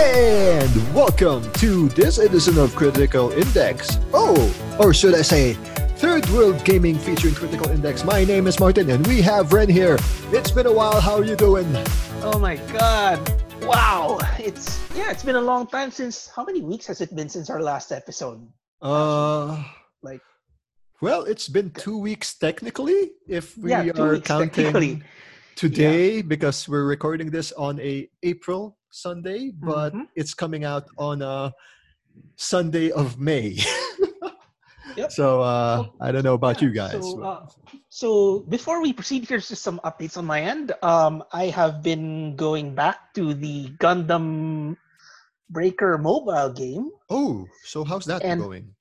And welcome to this edition of Critical Index. Oh, or should I say, Third World Gaming featuring Critical Index. My name is Martin and we have Ren here. It's been a while. How are you doing? Oh my god. Wow. It's yeah, it's been a long time since how many weeks has it been since our last episode? Uh Like well, it's been 2 weeks technically if we Yeah, are counting today because we're recording this on a April Sunday, but Mhm. it's coming out on a Sunday of May. Yep. So uh, I don't know about Yeah, you guys. So, uh, so before we proceed, here's just some updates on my end. Um, I have been going back to the Gundam Breaker mobile game. oh, so how's that and- going?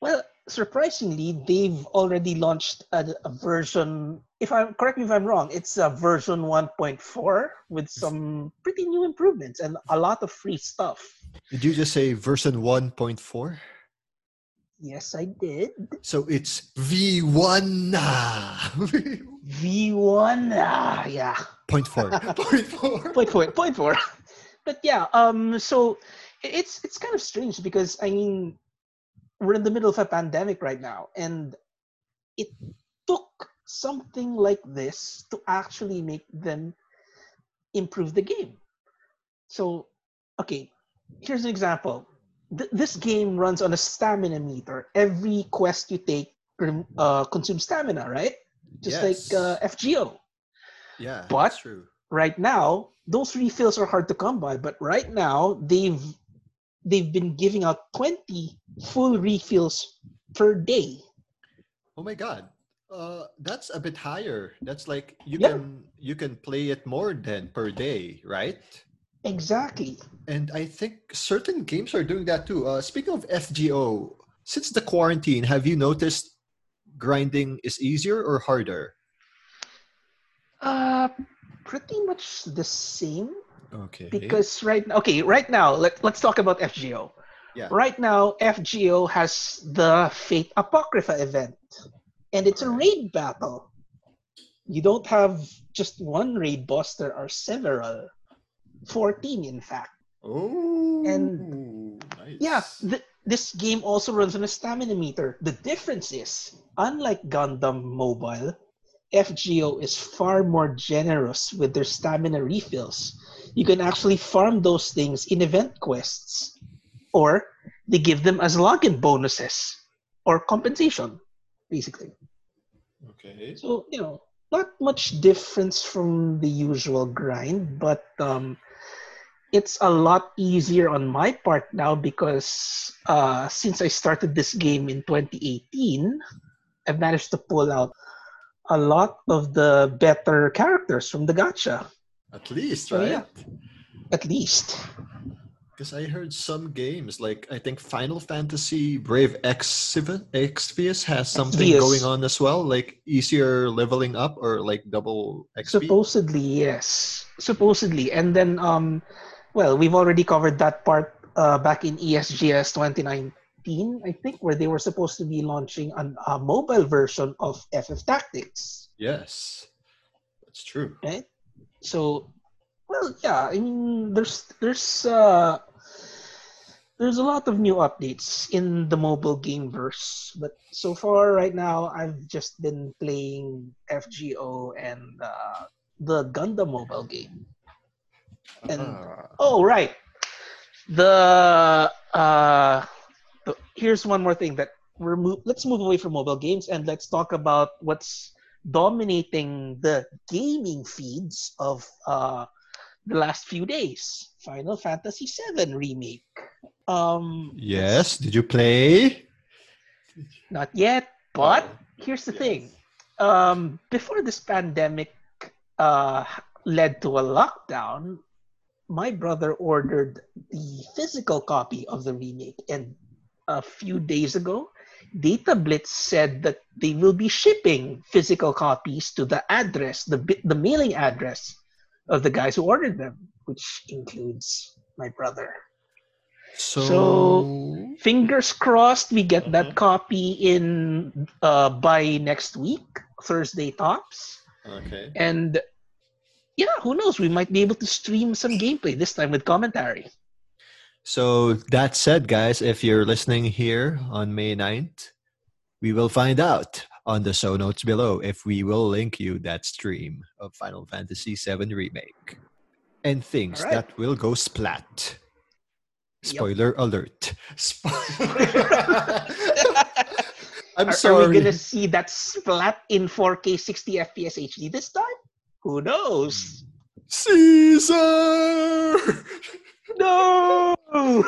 Well, surprisingly, they've already launched a, a version. If I'm correct me if I'm wrong, it's a version 1.4 with some pretty new improvements and a lot of free stuff. Did you just say version 1.4? Yes, I did. So it's V1 V1, ah, yeah. point four. Point four. point four, point four. But yeah, um, so it's it's kind of strange because I mean, we're in the middle of a pandemic right now, and it took something like this to actually make them improve the game. So, okay, here's an example. Th- this game runs on a stamina meter. Every quest you take uh, consumes stamina, right? Just like uh, FGO yeah, but- that's true. right now those refills are hard to come by but right now they've they've been giving out 20 full refills per day Oh my god. Uh, that's a bit higher. That's like you Yeah. can you can play it more than per day, right? exactly And I think certain games are doing that too. Uh, speaking of FGO, since the quarantine, have you noticed grinding is easier or harder? uh pretty much the same Okay. because right now okay right now let, let's talk about fgo Yeah. right now fgo has the fate apocrypha event and it's a raid battle you don't have just one raid boss there are several 14 in fact oh, nice. Yeah, th- this game also runs on a stamina meter. The difference is, unlike Gundam Mobile, FGO is far more generous with their stamina refills. You can actually farm those things in event quests, or they give them as login bonuses or compensation, basically. Okay. So, you know, not much difference from the usual grind, but um, it's a lot easier on my part now because uh, since I started this game in 2018, I've managed to pull out a lot of the better characters from the gacha, At least, So, right? yeah. at least. Because I heard some games, like I think Final Fantasy Brave Exvius has something Exvius. going on as well, like easier leveling up or like double XP. Supposedly, yes. Supposedly. And then, um, well, we've already covered that part uh, back in ESGS 2019, I think, where they were supposed to be launching an, a mobile version of FF Tactics, yes, that's true. right? So, well, yeah, I mean, there's there's uh, there's a lot of new updates in the mobile game verse, but so far right now I've just been playing FGO and uh, the Gundam mobile game. And- Ah, Oh, right. The uh, the, here's one more thing that we're mo- let's move away from mobile games and let's talk about what's dominating the gaming feeds of uh, the last few days. Final Fantasy VII remake. Um, yes, did you play? not yet, but Oh, here's the yes. thing. Um, before this pandemic uh, led to a lockdown, my brother ordered the physical copy of the remake, and a few days ago, Data Blitz said that they will be shipping physical copies to the address, the the mailing address of the guys who ordered them, which includes my brother. So, So- Fingers crossed, we get that copy in uh, by next week, Thursday tops. okay. And yeah, who knows? We might be able to stream some gameplay this time with commentary. So that said, guys, if you're listening here on May 9th, we will find out on the show notes below if we will link you that stream of Final Fantasy VII Remake and things Alright. that will go splat. Yep. Spoiler alert. Spoiler. I'm are, sorry. are we gonna see that splat in 4K 60 FPS HD this time? Who knows? Caesar! No.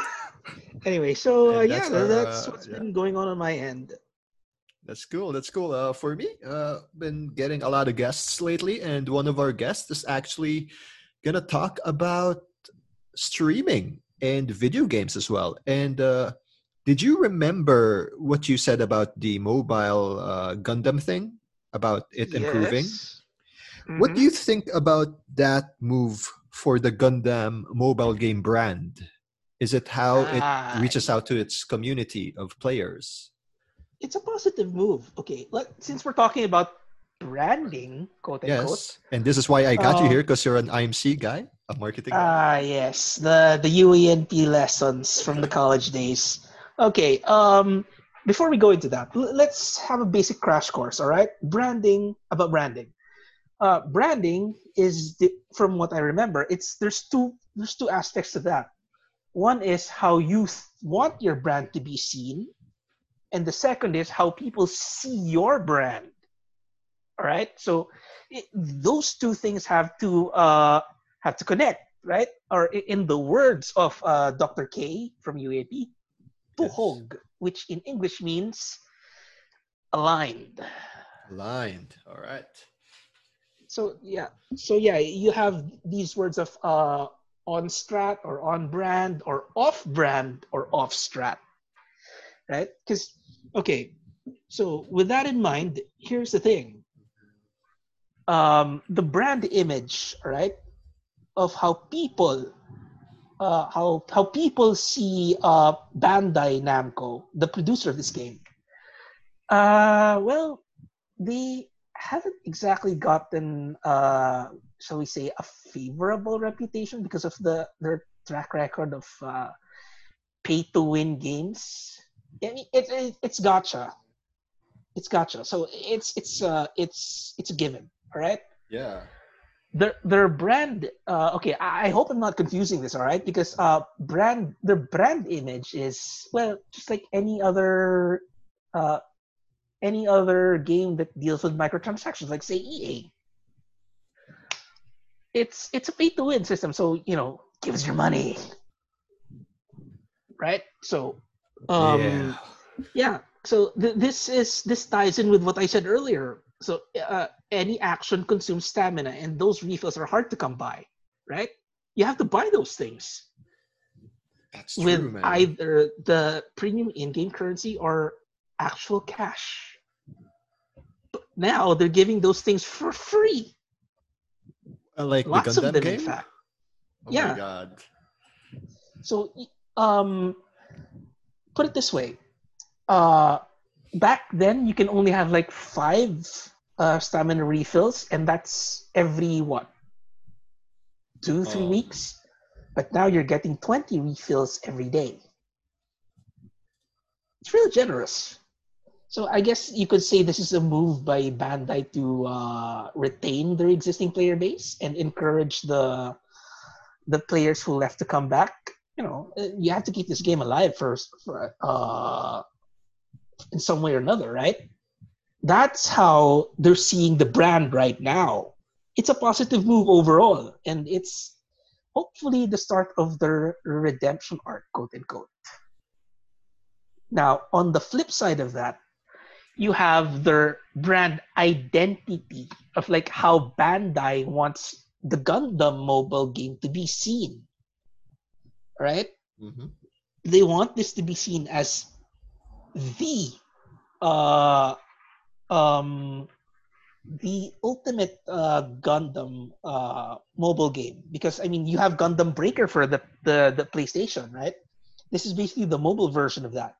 Anyway, so uh, yeah, that's tha- our, that's uh, what's yeah. been going on on my end. That's cool. That's cool. Uh, for me, uh, been getting a lot of guests lately, and one of our guests is actually gonna talk about streaming and video games as well. And uh, did you remember what you said about the mobile uh, Gundam thing about it improving? Yes. What do you think about that move for the Gundam mobile game brand? Is it how it Ah, reaches out to its community of players? It's a positive move. Okay, let, since we're talking about branding, quote unquote. Yes, and this is why I got you Uh, here because you're an IMC guy, a marketing. guy. Ah, yes, the the UENP lessons from the college days. Okay, um, before we go into that, let's have a basic crash course. All right, branding about branding. Uh, branding is the, from what I remember. It's there's two there's two aspects to that. One is how you th- want your brand to be seen, and the second is how people see your brand. All right, so it, those two things have to uh, have to connect, right? Or in the words of uh, Dr. K from UAP, tuhog, which in English means aligned. Aligned. All right. So yeah, so yeah, you have these words of uh, on strat or on brand or off brand or off strat, right? Because okay, so with that in mind, here's the thing. Um, the brand image, right, of how people, uh, how how people see uh, Bandai Namco, the producer of this game. Uh, well, they haven't exactly gotten, uh, shall we say, a favorable reputation because of the their track record of uh, pay to win games. It, it, it's gacha. It's gacha. So it's it's uh it's it's a given. All right. Yeah. Their their brand. Uh, okay, I, I hope I'm not confusing this. All right, because uh, brand their brand image is well just like any other uh, any other game that deals with microtransactions, like say EA. It's it's a pay to win system, so you know, give us your money, right? So, um, yeah. yeah. So th- this is this ties in with what I said earlier. So uh, any action consumes stamina, and those refills are hard to come by, right? You have to buy those things That's true, with man. either the premium in-game currency or actual cash. But now they're giving those things for free. Uh, like Lots the Gundam of them, game. in fact. Oh Yeah. my god. So, um, put it this way: uh, back then you can only have like five uh, stamina refills, and that's every what two, three Oh. weeks. But now you're getting twenty refills every day. It's real generous. So I guess you could say this is a move by Bandai to uh, retain their existing player base and encourage the the players who left to come back. You know, uh, you have to keep this game alive first, for, uh, in some way or another, right? That's how they're seeing the brand right now. It's a positive move overall, and it's hopefully the start of their redemption arc, quote unquote. Now, on the flip side of that, you have their brand identity of like how Bandai wants the Gundam mobile game to be seen. Right? Mhm. They want this to be seen as the uh um the ultimate uh, Gundam uh, mobile game because I mean you have Gundam Breaker for the, the the PlayStation, right? This is basically the mobile version of that.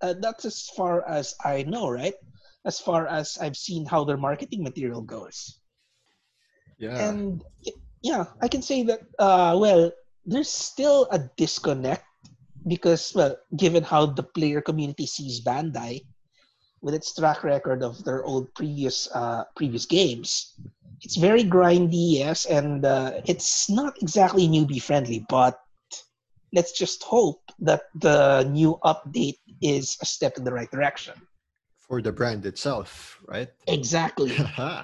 Uh, that's as far as I know, right? As far as I've seen how their marketing material goes Yeah. and yeah, I can say that. Uh, well, there's still a disconnect because, well, given how the player community sees Bandai, with its track record of their old previous uh, previous games, it's very grindy, yes, and uh, it's not exactly newbie friendly. But let's just hope that the new update is a step in the right direction for the brand itself, right? Exactly.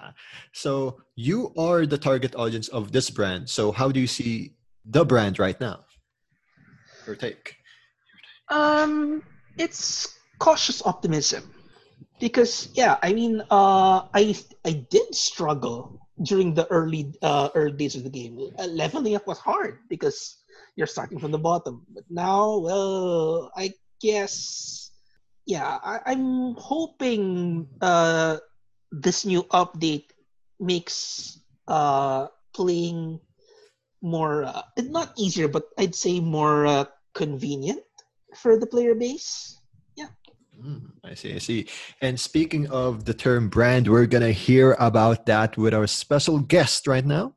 so you are the target audience of this brand. So how do you see the brand right now? Your take. Um, it's cautious optimism because yeah, I mean, uh, I I did struggle during the early uh, early days of the game. Uh, leveling up was hard because you're starting from the bottom. But now, well, I guess yeah, I, am hoping uh, this new update makes uh, playing more uh, not easier, but I'd say more uh, convenient for the player base. Yeah. Mm, I see. I see. And speaking of the term brand, we're gonna hear about that with our special guest right now.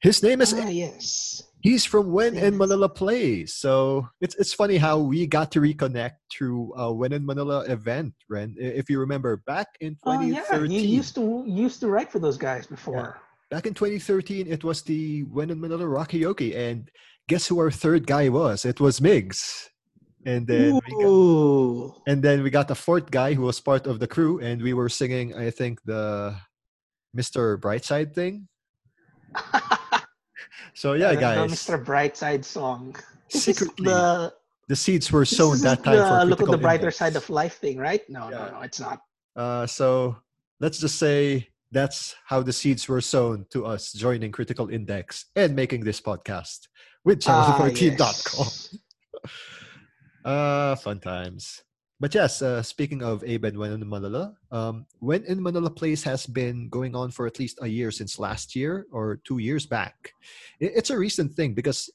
His name is. Ah, yes. He's from When in Manila Plays. So it's it's funny how we got to reconnect through a When in Manila event, Ren. If you remember back in 2013. Oh, yeah. You used to used to write for those guys before. Yeah. Back in 2013, it was the When in Manila Rockayoke. And guess who our third guy was? It was Migs. And then we got, and then we got the fourth guy who was part of the crew, and we were singing, I think, the Mr. Brightside thing. So yeah, guys. The Mr. Brightside song. Secretly, the, the seeds were sown that time the, for look at the brighter index. side of life thing, right? No, yeah. no, no, it's not. Uh, so let's just say that's how the seeds were sown to us joining Critical Index and making this podcast with channel14.com. Ah, yes. uh, fun times. But yes, uh, speaking of Abe and When in Manila, um, When in Manila Plays has been going on for at least a year since last year or two years back. It's a recent thing because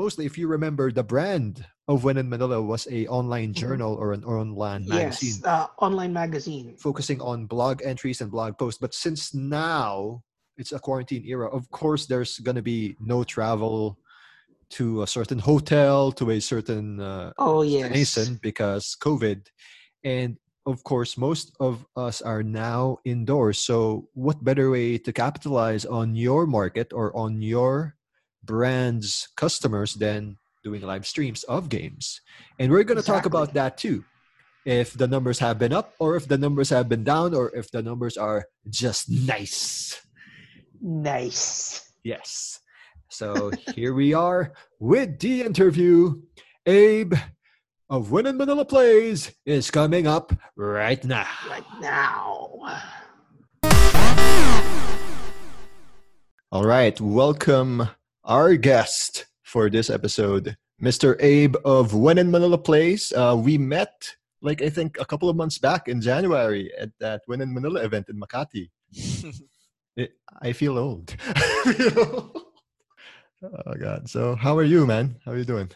mostly, if you remember, the brand of When in Manila was a online mm-hmm. journal or an online magazine. Yes, uh, online magazine. Focusing on blog entries and blog posts. But since now it's a quarantine era, of course, there's going to be no travel to a certain hotel to a certain uh, oh yes destination because COVID, and of course most of us are now indoors. So what better way to capitalize on your market or on your brand's customers than doing live streams of games? And we're going to exactly. talk about that too. If the numbers have been up, or if the numbers have been down, or if the numbers are just nice. Nice. Yes. So here we are with the interview. Abe of When in Manila Plays is coming up right now. Right now. All right, welcome our guest for this episode, Mr. Abe of When in Manila Plays. Uh, we met, like I think, a couple of months back in January at that When in Manila event in Makati. it, I feel old. Oh God! So how are you, man? How are you doing?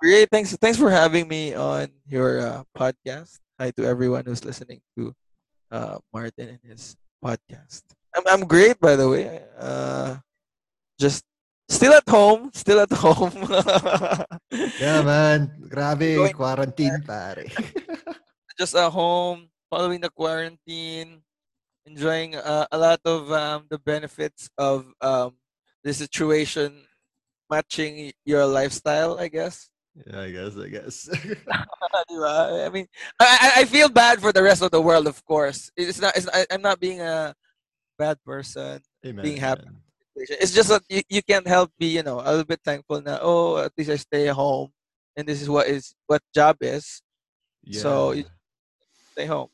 Great. Thanks. Thanks for having me on your uh, podcast. Hi to everyone who's listening to uh, Martin and his podcast. I'm I'm great, by the way. Uh, just still at home. Still at home. yeah, man. Grabe, Going quarantine, pare. just at home, following the quarantine, enjoying uh, a lot of um, the benefits of um, the situation matching your lifestyle, I guess. Yeah, I guess. I guess. I mean, I, I feel bad for the rest of the world. Of course, it's not. It's not, I'm not being a bad person. Amen, being happy. Amen. It's just that you, you can't help be, you know, a little bit thankful now. Oh, at least I stay home, and this is what is what job is. Yeah. So you stay home.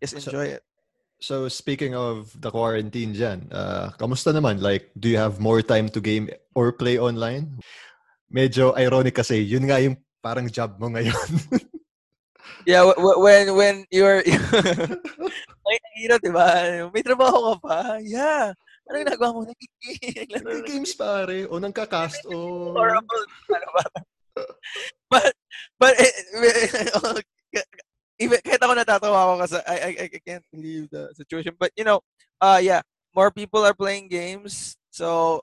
Just enjoy so, it. So speaking of the quarantine dyan, uh, kamusta naman? Like, do you have more time to game or play online? Medyo ironic kasi, yun nga yung parang job mo ngayon. yeah, w- when when you're ay 'di ba? May trabaho ka pa. Yeah. Ano ginagawa mo? Nagki-game. Nagki-games pare. O nagka-cast. O... Horrible. Ano ba? but, but, eh, even kahit ako natatawa ako kasi I, I I can't believe the situation. But you know, uh yeah, more people are playing games. So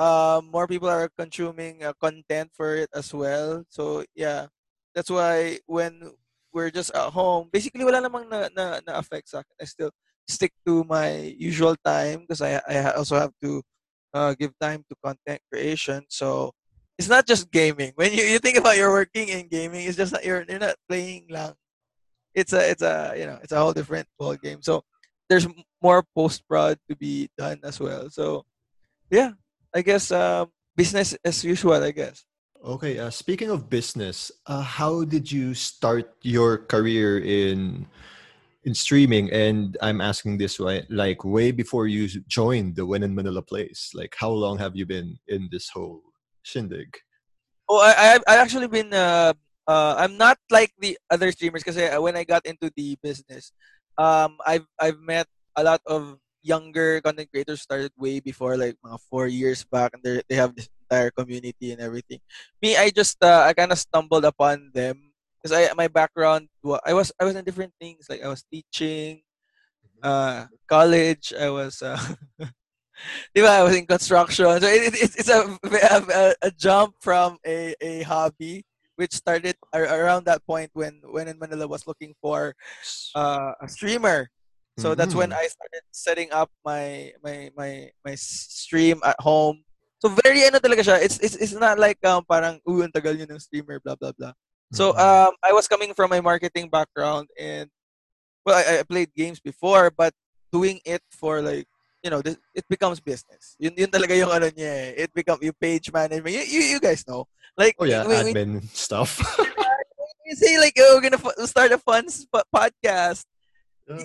uh, more people are consuming uh, content for it as well. So yeah, that's why when we're just at home, basically wala namang na, na, na affect sa akin. I still stick to my usual time because I I also have to uh, give time to content creation. So it's not just gaming. When you, you think about you're working in gaming, it's just not you're you're not playing lang. It's a it's a you know it's a whole different ball game. So there's more post prod to be done as well. So yeah, I guess um, business as usual. I guess. Okay. Uh, speaking of business, uh, how did you start your career in in streaming? And I'm asking this way, like way before you joined the When in Manila Plays Like, how long have you been in this whole shindig? Oh, I I actually been. Uh, uh, I'm not like the other streamers because when I got into the business, um, I've I've met a lot of younger content creators started way before like four years back and they have this entire community and everything me i just uh, i kind of stumbled upon them because i my background i was i was in different things like i was teaching mm-hmm. uh college i was uh I was in construction so it, it, it's a, a, a jump from a, a hobby which started around that point when when in Manila was looking for uh, a streamer so that's when mm-hmm. I started setting up my my my my stream at home. So very ano talaga siya. It's it's it's not like um parang ang tagal yun ng streamer blah blah blah. So mm-hmm. um I was coming from my marketing background and well I, I played games before but doing it for like you know this, it becomes business. Yun yun talaga yung ano niya eh. It become you page management. You, you, you guys know. Like oh yeah, we, admin we, stuff. you say like oh, we're gonna start a fun podcast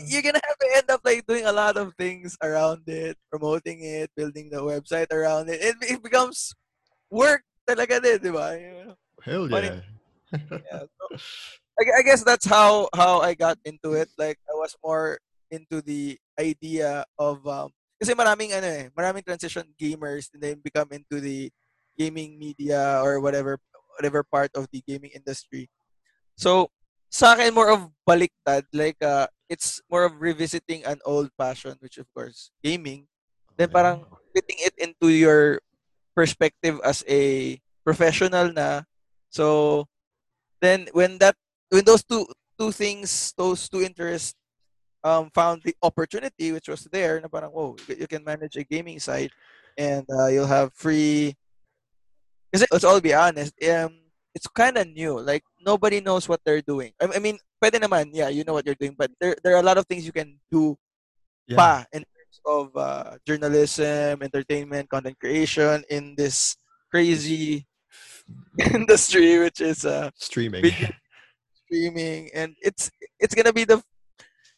you're gonna have to end up like doing a lot of things around it, promoting it, building the website around it. It, it becomes work talaga din, di ba? Hell yeah. Yeah so, I, I guess that's how how I got into it. Like I was more into the idea of um kasi maraming ano eh, maraming transition gamers and then become into the gaming media or whatever whatever part of the gaming industry. So sa akin more of baliktad like uh, it's more of revisiting an old passion which of course gaming then parang fitting it into your perspective as a professional na so then when that when those two two things those two interests um found the opportunity which was there na parang whoa you can manage a gaming site and uh, you'll have free because let's all be honest um it's kind of new. Like nobody knows what they're doing. I, I mean, pwede naman, yeah, you know what you're doing, but there there are a lot of things you can do yeah. pa in terms of uh, journalism, entertainment, content creation in this crazy industry, which is uh, streaming. streaming, and it's it's gonna be the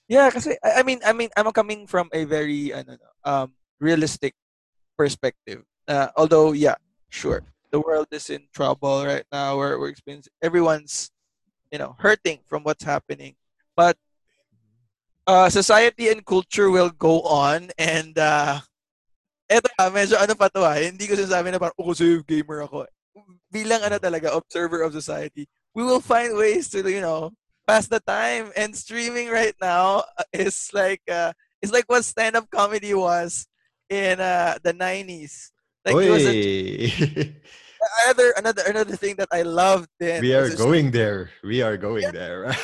yeah. Because I, I mean, I mean, I'm coming from a very ano, um realistic perspective. Uh, although, yeah, sure the world is in trouble right now. We're, we're experiencing everyone's, you know, hurting from what's happening. But uh, society and culture will go on and uh, eto medyo ano pa to ha, hindi ko sinasabi na parang, oh, kasi gamer ako. Bilang ano talaga, observer of society, we will find ways to, you know, pass the time. And streaming right now is like, uh, it's like what stand-up comedy was in uh, the 90s. Like Oy. it was a, another another another thing that I loved then. We are going there. We are going yeah. there.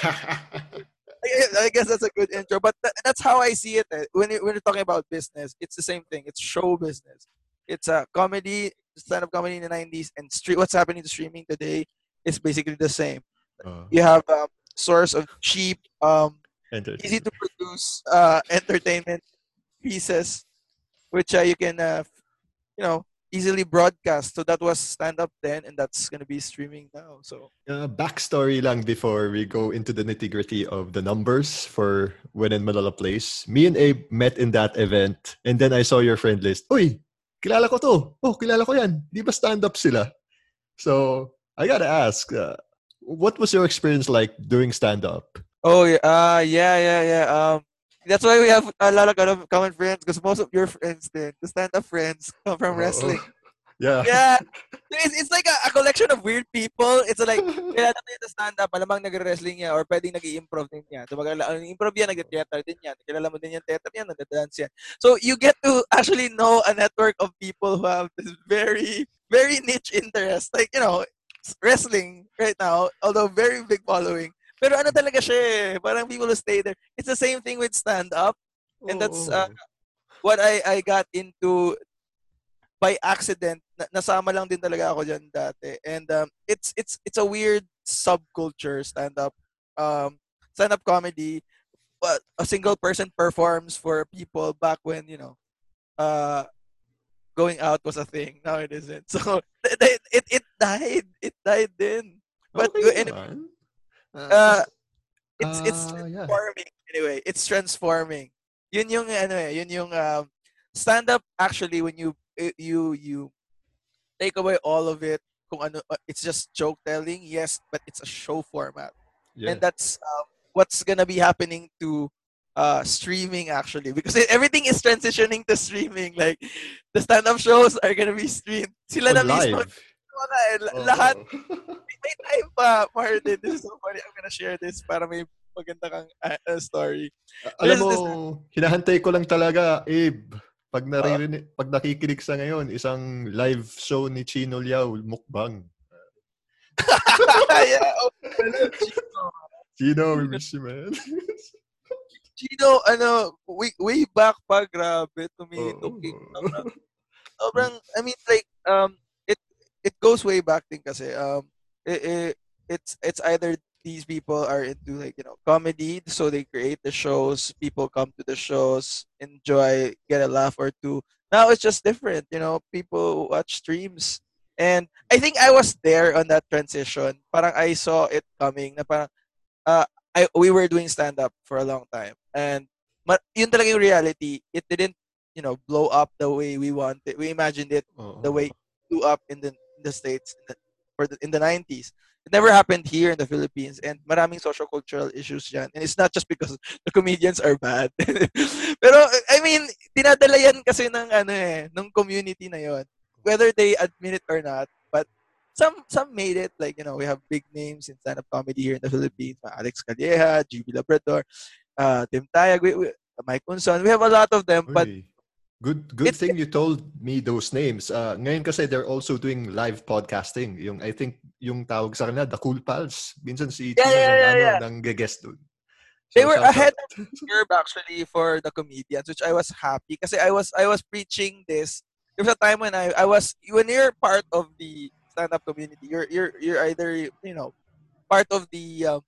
I guess that's a good intro, but that's how I see it. Eh. When you, when you're talking about business, it's the same thing. It's show business. It's a comedy, stand-up comedy in the '90s, and street. What's happening to streaming today is basically the same. Uh, you have a source of cheap, um, easy to produce uh, entertainment pieces, which uh, you can, uh, you know, easily broadcast. So that was stand up then, and that's gonna be streaming now. So backstory lang before we go into the nitty gritty of the numbers for when in Manila Plays. Me and Abe met in that event, and then I saw your friend list. Uy, kilala ko to. Oh, kilala ko yan. Di ba stand up sila? So I gotta ask, uh, what was your experience like doing stand up? Oh yeah, uh, yeah, yeah, yeah. Um, that's why we have a lot of common friends because most of your friends then, the stand-up friends, come from wrestling. Yeah. Yeah. It's, it's like a, a collection of weird people. It's like, kailangan mo yung stand-up, malamang nag-wrestling niya or pwedeng nag improv din niya. So, mag- improv yan, nag-theater din yan. Kilala mo din yung theater yan, nag-dance yan. So, you get to actually know a network of people who have this very, very niche interest. Like, you know, wrestling right now, although very big following. Pero ano talaga siya eh, parang people who stay there. It's the same thing with stand-up. And that's uh, what I, I got into by accident, na, nasama lang din talaga ako diyan dati. And um, it's it's it's a weird subculture stand up um stand up comedy. But a single person performs for people back when, you know, uh going out was a thing. Now it isn't. So it it, it died. It died then. But okay, anyway, uh, uh, it's it's uh, transforming yeah. anyway. It's transforming. Yun yung ano eh, yun yung um, stand up actually when you you you take away all of it kung ano uh, it's just joke telling yes but it's a show format. Yeah. and that's um, what's gonna be happening to uh streaming actually because everything is transitioning to streaming like the stand-up shows are gonna be streamed sila na mismo. eh, oh. lahat may time pa Martin. This is so funny. I'm gonna share this para may maganda kang uh, uh, story alam mo this... hinahantay ko lang talaga Abe pag naririnig, uh, pag nakikinig sa ngayon, isang live show ni Chino Liao, mukbang. yeah, oh, Chino. Chino, we miss you, man. Chino, ano, way, way back pa, grabe, tumitok. Oh, oh. Sobrang, I mean, like, um, it it goes way back din kasi. Um, it, it, it's it's either these people are into like you know comedy so they create the shows people come to the shows enjoy get a laugh or two. Now it's just different you know people watch streams. And i think i was there on that transition. Parang i saw it coming na parang uh, I, we were doing stand up for a long time. And but yun talaga yung reality. It didn't you know blow up the way we wanted we imagined it the way it blew up in the, in the states in the, for the, in the 90s it never happened here in the Philippines and maraming social cultural issues yan. And it's not just because the comedians are bad. Pero I mean, dinadala yan kasi ng ano eh, ng community na yon. Whether they admit it or not, but some some made it like, you know, we have big names in stand-up comedy here in the Philippines, Alex Calleja, GB Labrador, uh, Tim Tayag, we, we, Mike Unson. We have a lot of them, Uy. but Good good thing you told me those names. Uh, ngayon kasi they're also doing live podcasting. Yung I think yung tawag sa kanila, The Cool Pals. Minsan si yeah, yeah, yeah, yeah. nang guest doon. So, they were ahead of the curve actually for the comedians, which I was happy kasi I was I was preaching this. There was a time when I I was when you're part of the stand-up community, you're you're you're either you know part of the um,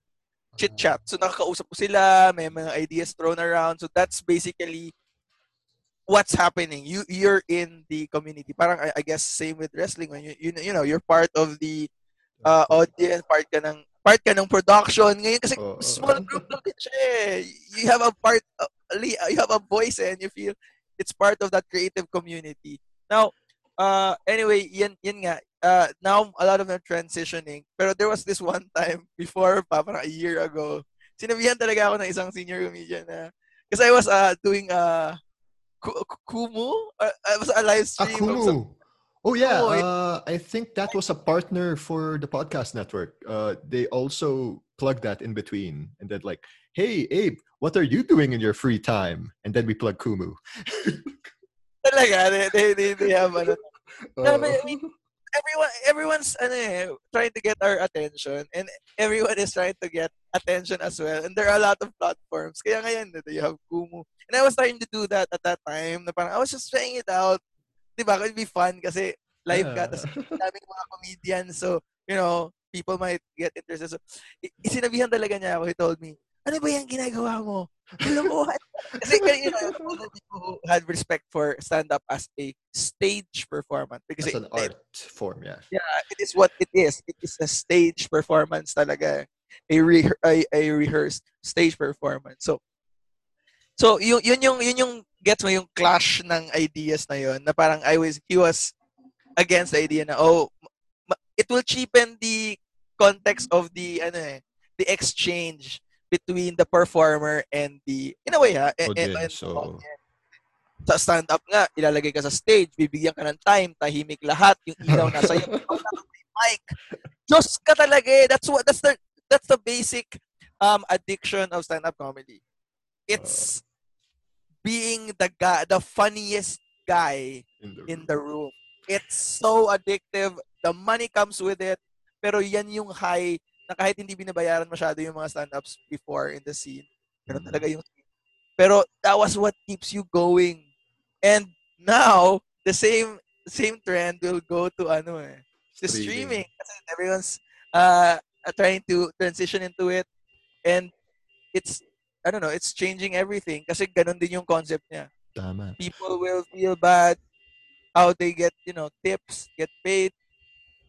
chit chat. So nakakausap ko sila, may mga ideas thrown around. So that's basically what's happening. You you're in the community. Parang I, I guess same with wrestling when you, you you know you're part of the uh, audience, part ka ng part ka ng production. Ngayon kasi small group lang din siya eh. You have a part uh, you have a voice eh, and you feel it's part of that creative community. Now, uh anyway, yan yan nga. Uh, now a lot of them transitioning. Pero there was this one time before pa, parang a year ago. Sinabihan talaga ako ng isang senior comedian na kasi I was uh, doing uh, Kumu? Uh, it was a live stream. Kumu. Oh yeah, uh, I think that was a partner for the podcast network. Uh, they also plug that in between, and then like, "Hey Abe, what are you doing in your free time?" And then we plug Kumu. Talaga, they, they, they have ano. Uh, everyone everyone's ano eh, trying to get our attention and everyone is trying to get attention as well. And there are a lot of platforms. Kaya ngayon you have Kumu. And I was trying to do that at that time na parang I was just trying it out. Di ba? It would be fun kasi live ka tapos daming mga comedians. So you know people might get interested. So isinabihan talaga niya ako. He told me ano ba yung ginagawa mo? Lumuhan. Kasi you know, people who had respect for stand-up as a stage performance. Because as an it, art form, yeah. Yeah, it is what it is. It is a stage performance talaga. A, re- a, a rehearsed stage performance. So, so yun, yun yung, yun yung, gets mo yung clash ng ideas na yun, na parang I was, he was against the idea na, oh, it will cheapen the context of the, ano eh, the exchange between the performer and the in a way ha and, and, so Sa stand-up nga, ilalagay ka sa stage, bibigyan ka ng time, tahimik lahat, yung ilaw nasa iyo, mic. Diyos ka talaga eh. That's what, that's the, that's the basic um, addiction of stand-up comedy. It's being the guy, the funniest guy in the, in the room. It's so addictive. The money comes with it. Pero yan yung high na kahit hindi binabayaran masyado yung mga stand-ups before in the scene. Pero mm. talaga yung Pero that was what keeps you going. And now, the same same trend will go to ano eh, the streaming. Kasi everyone's uh, trying to transition into it. And it's, I don't know, it's changing everything. Kasi ganun din yung concept niya. Tama. People will feel bad how they get, you know, tips, get paid,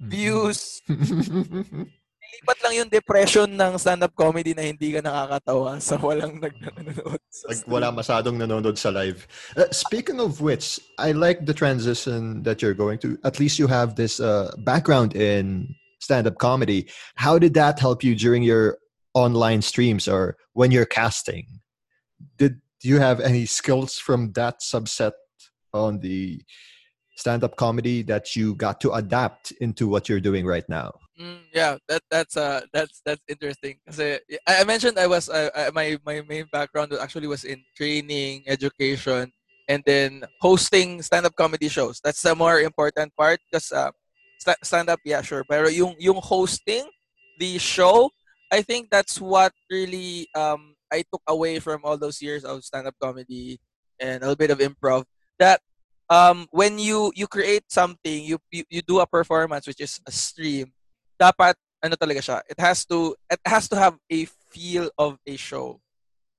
mm-hmm. views. Lipat lang yung depression ng stand-up comedy na hindi ka nakakatawa sa walang nanonood. like, wala masadong nanonood sa live. Uh, speaking of which, I like the transition that you're going to. At least you have this uh, background in stand-up comedy. How did that help you during your online streams or when you're casting? Did you have any skills from that subset on the stand-up comedy that you got to adapt into what you're doing right now? Mm, yeah, that that's uh that's that's interesting. Kasi I, I mentioned I was uh, my my main background actually was in training, education, and then hosting stand-up comedy shows. That's the more important part because uh, st- stand-up, yeah, sure. Pero yung yung hosting the show, I think that's what really um I took away from all those years of stand-up comedy and a little bit of improv. That um when you you create something, you you, you do a performance which is a stream dapat ano talaga siya, it has to it has to have a feel of a show.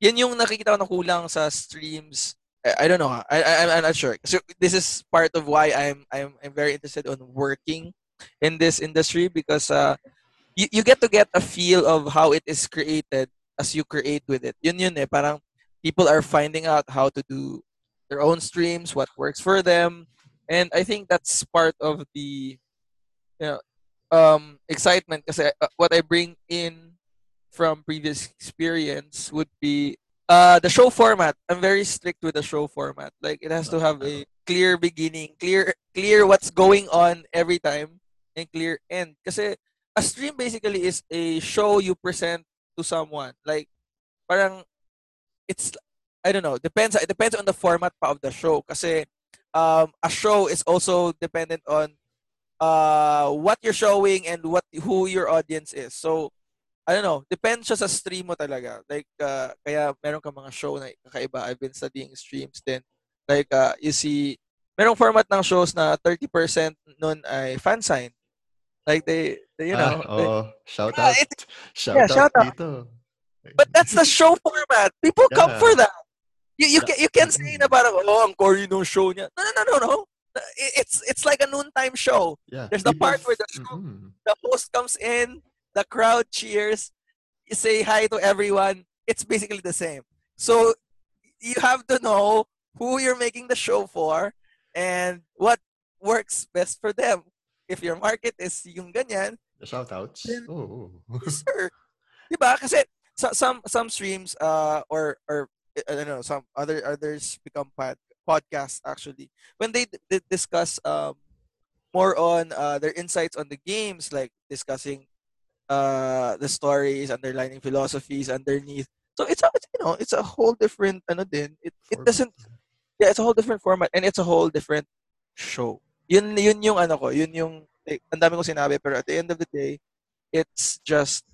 Yan yung nakikita ko na kulang sa streams. I, don't know. I, I I'm not sure. So this is part of why I'm I'm I'm very interested on working in this industry because uh you, you get to get a feel of how it is created as you create with it. Yun yun eh. Parang people are finding out how to do their own streams, what works for them. And I think that's part of the you know um, excitement kasi uh, what I bring in from previous experience would be uh, the show format. I'm very strict with the show format. Like it has to have a clear beginning, clear clear what's going on every time, and clear end. Kasi a stream basically is a show you present to someone. Like parang it's I don't know, depends it depends on the format of the show kasi um, a show is also dependent on uh, what you're showing and what who your audience is. So, I don't know, depends siya sa stream mo talaga. Like, uh, kaya meron ka mga show na kakaiba. I've been studying streams then. Like, uh, you see, merong format ng shows na 30% nun ay fan sign. Like, they, they you know. Ah, oh, they, shout out. It, shout yeah, out shout out. Dito. But that's the show format. People yeah. come for that. You, you, can, you can say na parang, oh, ang corny nung show niya. No, no, no, no, no it's it's like a noontime show. Yeah. There's the part where the show, mm-hmm. the host comes in, the crowd cheers, you say hi to everyone. It's basically the same. So you have to know who you're making the show for and what works best for them. If your market is yung ganyan, the shoutouts. Then, oh. sure. Diba? Kasi some some streams uh or or I don't know some other others become pod, podcast actually. When they d- discuss um, more on uh, their insights on the games like discussing uh, the stories underlining philosophies underneath. So it's a you know it's a whole different ano din it, it doesn't yeah. It's a whole different format and it's a whole different show. Yun yun yung ano ko yun yung like, ang dami kong sinabi pero at the end of the day it's just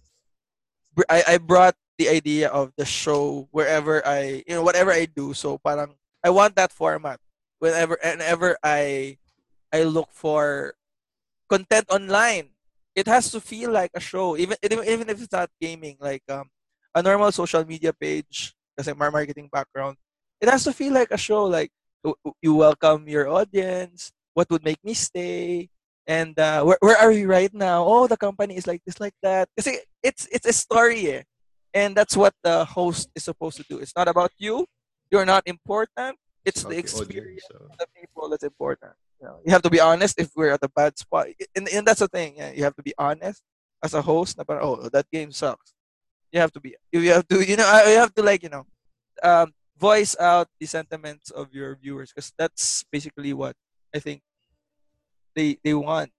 I I brought the idea of the show wherever I you know whatever I do. So parang I want that format. Whenever whenever I I look for content online, it has to feel like a show. Even even if it's not gaming, like um, a normal social media page, kasi my marketing background, it has to feel like a show. Like you welcome your audience. What would make me stay? And uh, where where are we right now? Oh, the company is like this, like that. Kasi it's it's a story, eh? and that's what the host is supposed to do. It's not about you you're not important. It's the experience so. of the people that's important. You, know, you have to be honest if we're at a bad spot. And, and that's the thing. Yeah, you have to be honest as a host. Na oh, that game sucks. You have to be. You have to. You know. You have to like. You know. Um, voice out the sentiments of your viewers because that's basically what I think they they want.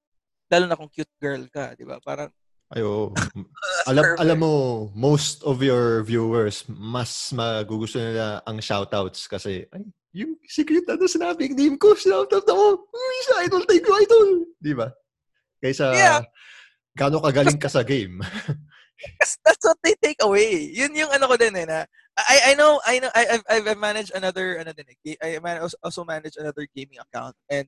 Lalo na kung cute girl ka, di ba? Parang Ayo. alam alam mo most of your viewers mas magugusto nila ang shoutouts kasi ay yung secret ano sinabi ng name ko shoutout ako. Uy, sa idol thank you idol. Di ba? Kaysa yeah. gaano kagaling ka sa game. that's what they take away. Yun yung ano ko din eh na I I know I know I I've, I've managed another another I also manage another gaming account and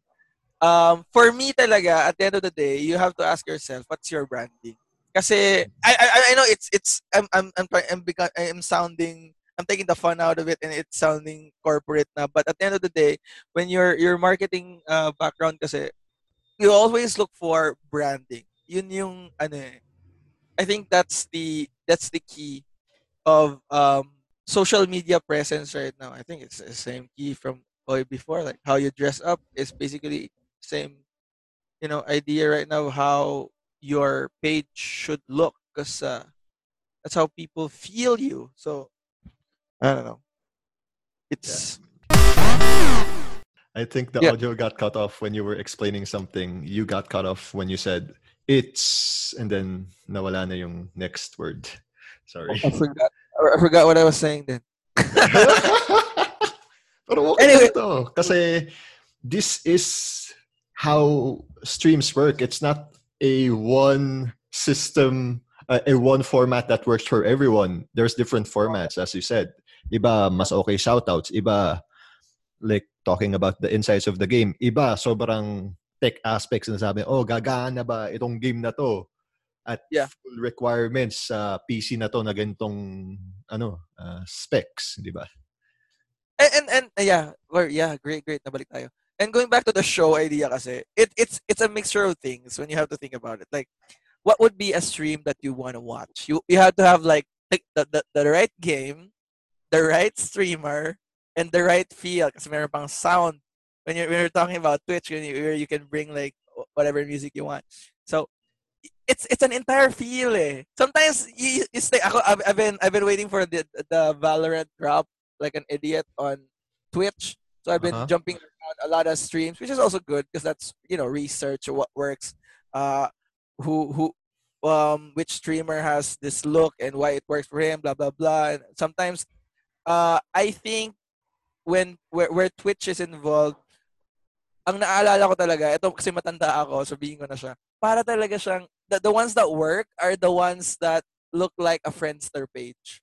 um for me talaga at the end of the day you have to ask yourself what's your branding Kasi I, I I know it's it's I'm I'm I'm I'm, beca- I'm sounding I'm taking the fun out of it and it's sounding corporate na but at the end of the day when your your marketing uh, background kasi you always look for branding. Yun yung ano eh. I think that's the that's the key of um social media presence right now. I think it's the same key from before like how you dress up is basically same you know idea right now how your page should look because uh, that's how people feel you. So I don't know. It's. Yeah. I think the yeah. audio got cut off when you were explaining something. You got cut off when you said it's, and then nawala na yung next word. Sorry. I forgot. I forgot what I was saying then. Pero okay anyway. to. Kasi this is how streams work. It's not a one system, uh, a one format that works for everyone. There's different formats, as you said. Iba mas okay shoutouts. Iba like talking about the insights of the game. Iba sobrang tech aspects na sabi, oh, gagana ba itong game na to? At yeah. full requirements sa uh, PC na to na ganitong ano, uh, specs, di ba? And, and, and yeah, or, yeah, great, great. Nabalik tayo and going back to the show idea kasi, it, it's it's a mixture of things when you have to think about it. Like, what would be a stream that you want to watch? You you have to have like the, the, the right game, the right streamer, and the right feel. Kasi meron pang sound. When you're, when you're talking about Twitch, when you, you can bring like whatever music you want. So, it's it's an entire feel eh. Sometimes you, you stay, ako, I've, I've been I've been waiting for the the Valorant drop like an idiot on Twitch. So I've been uh-huh. jumping a lot of streams, which is also good because that's you know research of what works, uh, who who um which streamer has this look and why it works for him, blah blah blah. And sometimes, uh, I think when where, where Twitch is involved, ang naalala ko talaga, ito kasi matanda ako, sabihin ko na siya, para talaga siyang, the, the ones that work are the ones that look like a Friendster page.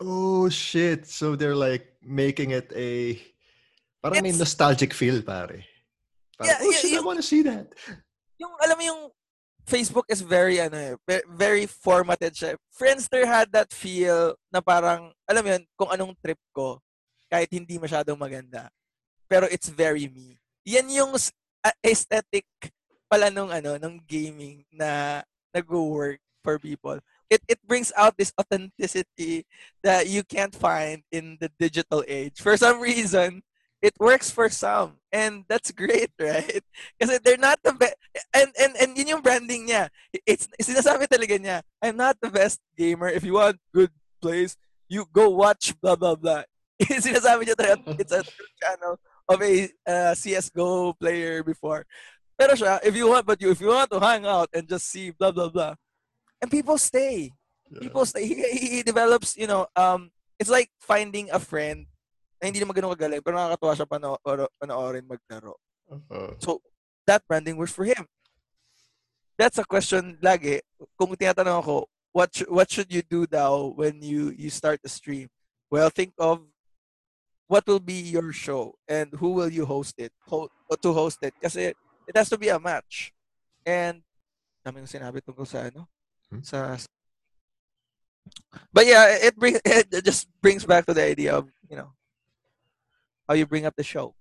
Oh shit. So they're like making it a Parang may nostalgic feel, pare. Parang, yeah, oh, shit, yung, I want to see that. Yung, alam mo yung Facebook is very, ano eh, very formatted siya. Friendster had that feel na parang, alam mo yun, kung anong trip ko, kahit hindi masyadong maganda. Pero it's very me. Yan yung aesthetic pala nung, ano, nung gaming na nag-work for people. It, it brings out this authenticity that you can't find in the digital age. For some reason, it works for some. And that's great right? Kasi they're not the best and and and yun yung branding niya. It's sinasabi talaga niya I'm not the best gamer. If you want good plays you go watch blah blah blah. Sinasabi niya talaga it's a channel of a uh, CS:GO player before. Pero siya if you want but you if you want to hang out and just see blah blah blah and people stay people stay he, he develops you know um it's like finding a friend na hindi naman ganun kagaling, pero nakakatuwa siya pano- panoorin maglaro. Uh-huh. So, that branding works for him. That's a question lagi. Kung tinatanong ako, what sh- what should you do now when you you start a stream? Well, think of what will be your show and who will you host it ho- to host it kasi it has to be a match and daming sinabi tungkol sa ano hmm? sa but yeah it bring it just brings back to the idea of you know how you bring up the show.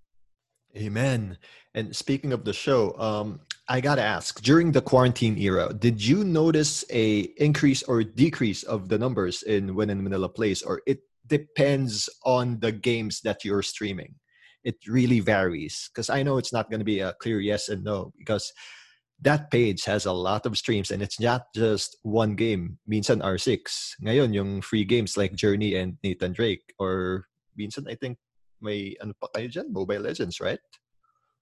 Amen. And speaking of the show, um, I gotta ask: during the quarantine era, did you notice a increase or decrease of the numbers in When in Manila Plays, or it depends on the games that you're streaming? It really varies because I know it's not going to be a clear yes and no because that page has a lot of streams and it's not just one game. Minsan R6. Ngayon, yung free games like Journey and Nathan Drake. Or minsan, I think, may ano pa kayo dyan? Mobile Legends, right?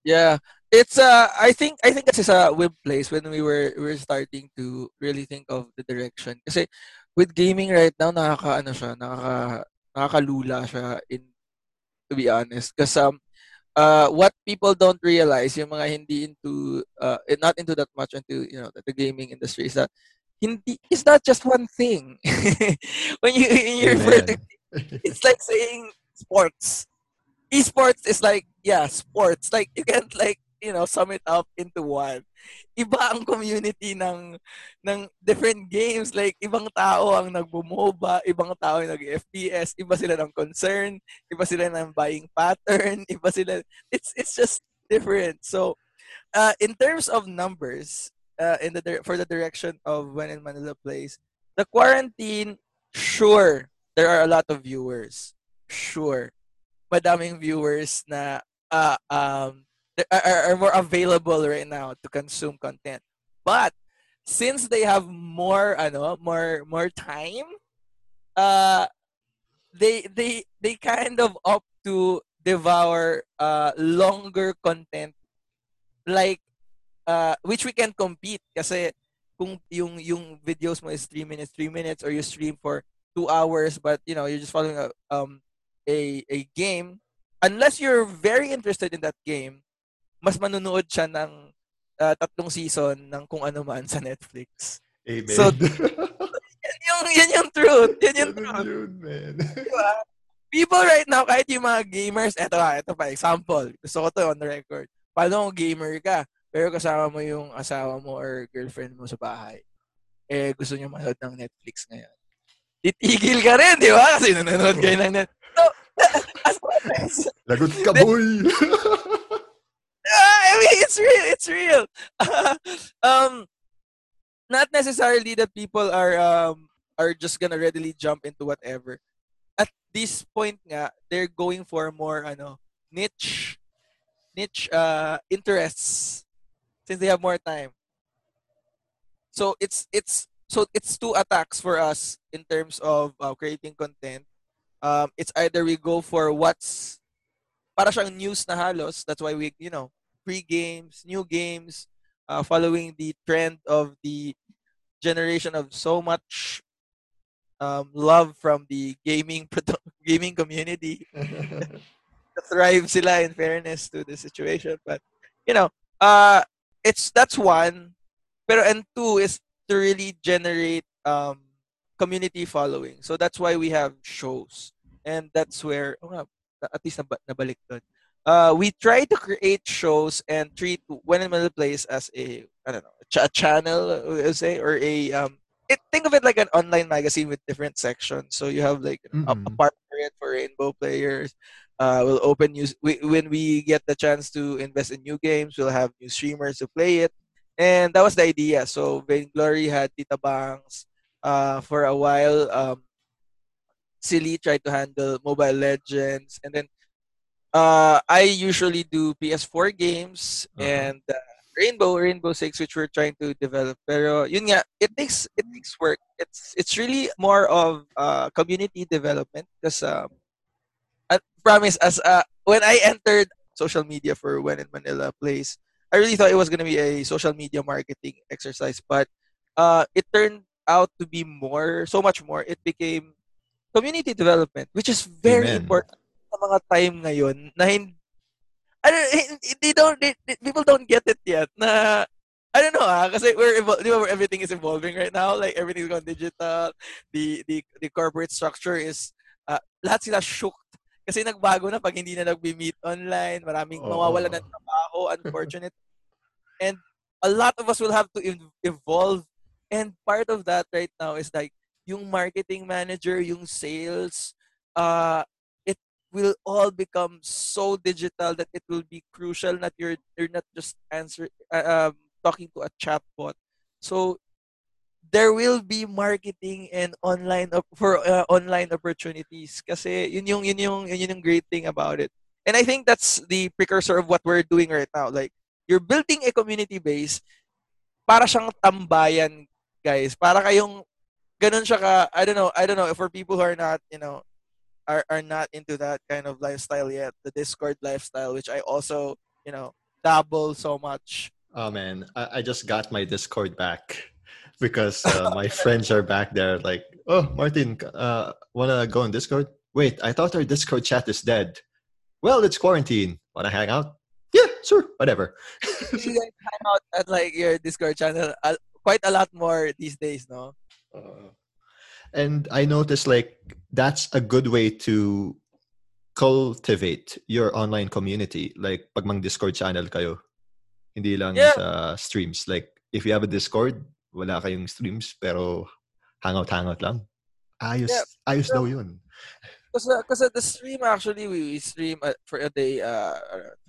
Yeah. It's uh I think I think kasi sa web place when we were we were starting to really think of the direction. Kasi with gaming right now nakaka ano siya, nakaka nakakalula siya in to be honest. Because um uh, what people don't realize, yung mga hindi into, uh, not into that much into, you know, the, the gaming industry is that hindi, it's not just one thing. when you, when you refer to, it's like saying sports. Esports is like, yeah, sports. Like, you can't like, you know, sum it up into one. Iba ang community ng ng different games. Like, ibang tao ang nagbo-MOBA, ibang tao ang nag-FPS, iba sila ng concern, iba sila ng buying pattern, iba sila... It's, it's just different. So, uh, in terms of numbers, uh, in the for the direction of when in Manila plays, the quarantine, sure, there are a lot of viewers. Sure. Madaming viewers na uh, um, are, are more available right now to consume content. But since they have more ano, more more time, uh they they they kind of opt to devour uh longer content like uh which we can compete kasi kung yung yung videos mo is 3 minutes 3 minutes or you stream for 2 hours but you know you're just following a um a a game unless you're very interested in that game mas manunood siya ng uh, tatlong season ng kung ano man sa Netflix. Amen. So, yan yung, yan yung truth. Yan yung truth. Yun, man. diba? People right now, kahit yung mga gamers, eto ha, eto pa, example. Gusto ko to on the record. Paano kung gamer ka, pero kasama mo yung asawa mo or girlfriend mo sa bahay. Eh, gusto niyo manood ng Netflix ngayon. Titigil ka rin, di ba? Kasi nanonood kayo ng Netflix. So, as Lagot ka, boy! Mean, it's real. It's real. um, not necessarily that people are um are just gonna readily jump into whatever. At this point, nga, they're going for more ano niche niche uh interests since they have more time. So it's it's so it's two attacks for us in terms of uh, creating content. Um, it's either we go for what's para siyang news na halos. That's why we, you know, free games, new games, uh, following the trend of the generation of so much um, love from the gaming gaming community. thrive sila in fairness to the situation. But you know, uh it's that's one. Pero and two is to really generate um community following. So that's why we have shows. And that's where oh, at least nabalik doon uh, we try to create shows and treat when in the place as a I don't know a channel we'll say or a um it, think of it like an online magazine with different sections. So you have like mm-hmm. a, a mm-hmm. part for rainbow players. Uh, we'll open news we, when we get the chance to invest in new games. We'll have new streamers to play it, and that was the idea. So Vainglory had Tita Bangs uh, for a while. Um, Silly tried to handle Mobile Legends, and then uh, I usually do PS4 games uh-huh. and uh, Rainbow, Rainbow Six, which we're trying to develop. Pero yun nga, it takes it takes work. It's it's really more of uh, community development because um, I promise as uh, when I entered social media for when in Manila Plays, I really thought it was gonna be a social media marketing exercise, but uh, it turned out to be more, so much more. It became community development, which is very Amen. important mga time ngayon na hindi I don't, they don't, they, people don't get it yet na I don't know ah, kasi we're evol- di ba, everything is evolving right now. Like everything's going digital. The the the corporate structure is uh, lahat sila shocked kasi nagbago na pag hindi na nagbi-meet online. Maraming oh. mawawala ng trabaho, unfortunate. and a lot of us will have to evolve. And part of that right now is like yung marketing manager, yung sales, uh, will all become so digital that it will be crucial that you're you're not just answer uh, um, talking to a chatbot. So there will be marketing and online for uh, online opportunities kasi yun yung yun yung yun yung great thing about it. And I think that's the precursor of what we're doing right now. Like you're building a community base para siyang tambayan, guys. Para kayong ganun siya ka I don't know, I don't know for people who are not, you know, are are not into that kind of lifestyle yet, the Discord lifestyle, which I also, you know, dabble so much. Oh man, I, I just got my Discord back because uh, my friends are back there. Like, oh, Martin, uh, wanna go on Discord? Wait, I thought our Discord chat is dead. Well, it's quarantine. Wanna hang out? Yeah, sure, whatever. you guys hang out at like your Discord channel uh, quite a lot more these days, no? Uh, and I noticed like that's a good way to cultivate your online community. Like pag mang Discord channel kayo, hindi lang yeah. sa streams. Like if you have a Discord, wala kayong streams pero hangout-hangout lang. Ayos, yeah. ayos yeah. daw yun. Because uh, the stream actually, we stream uh, for a day, uh,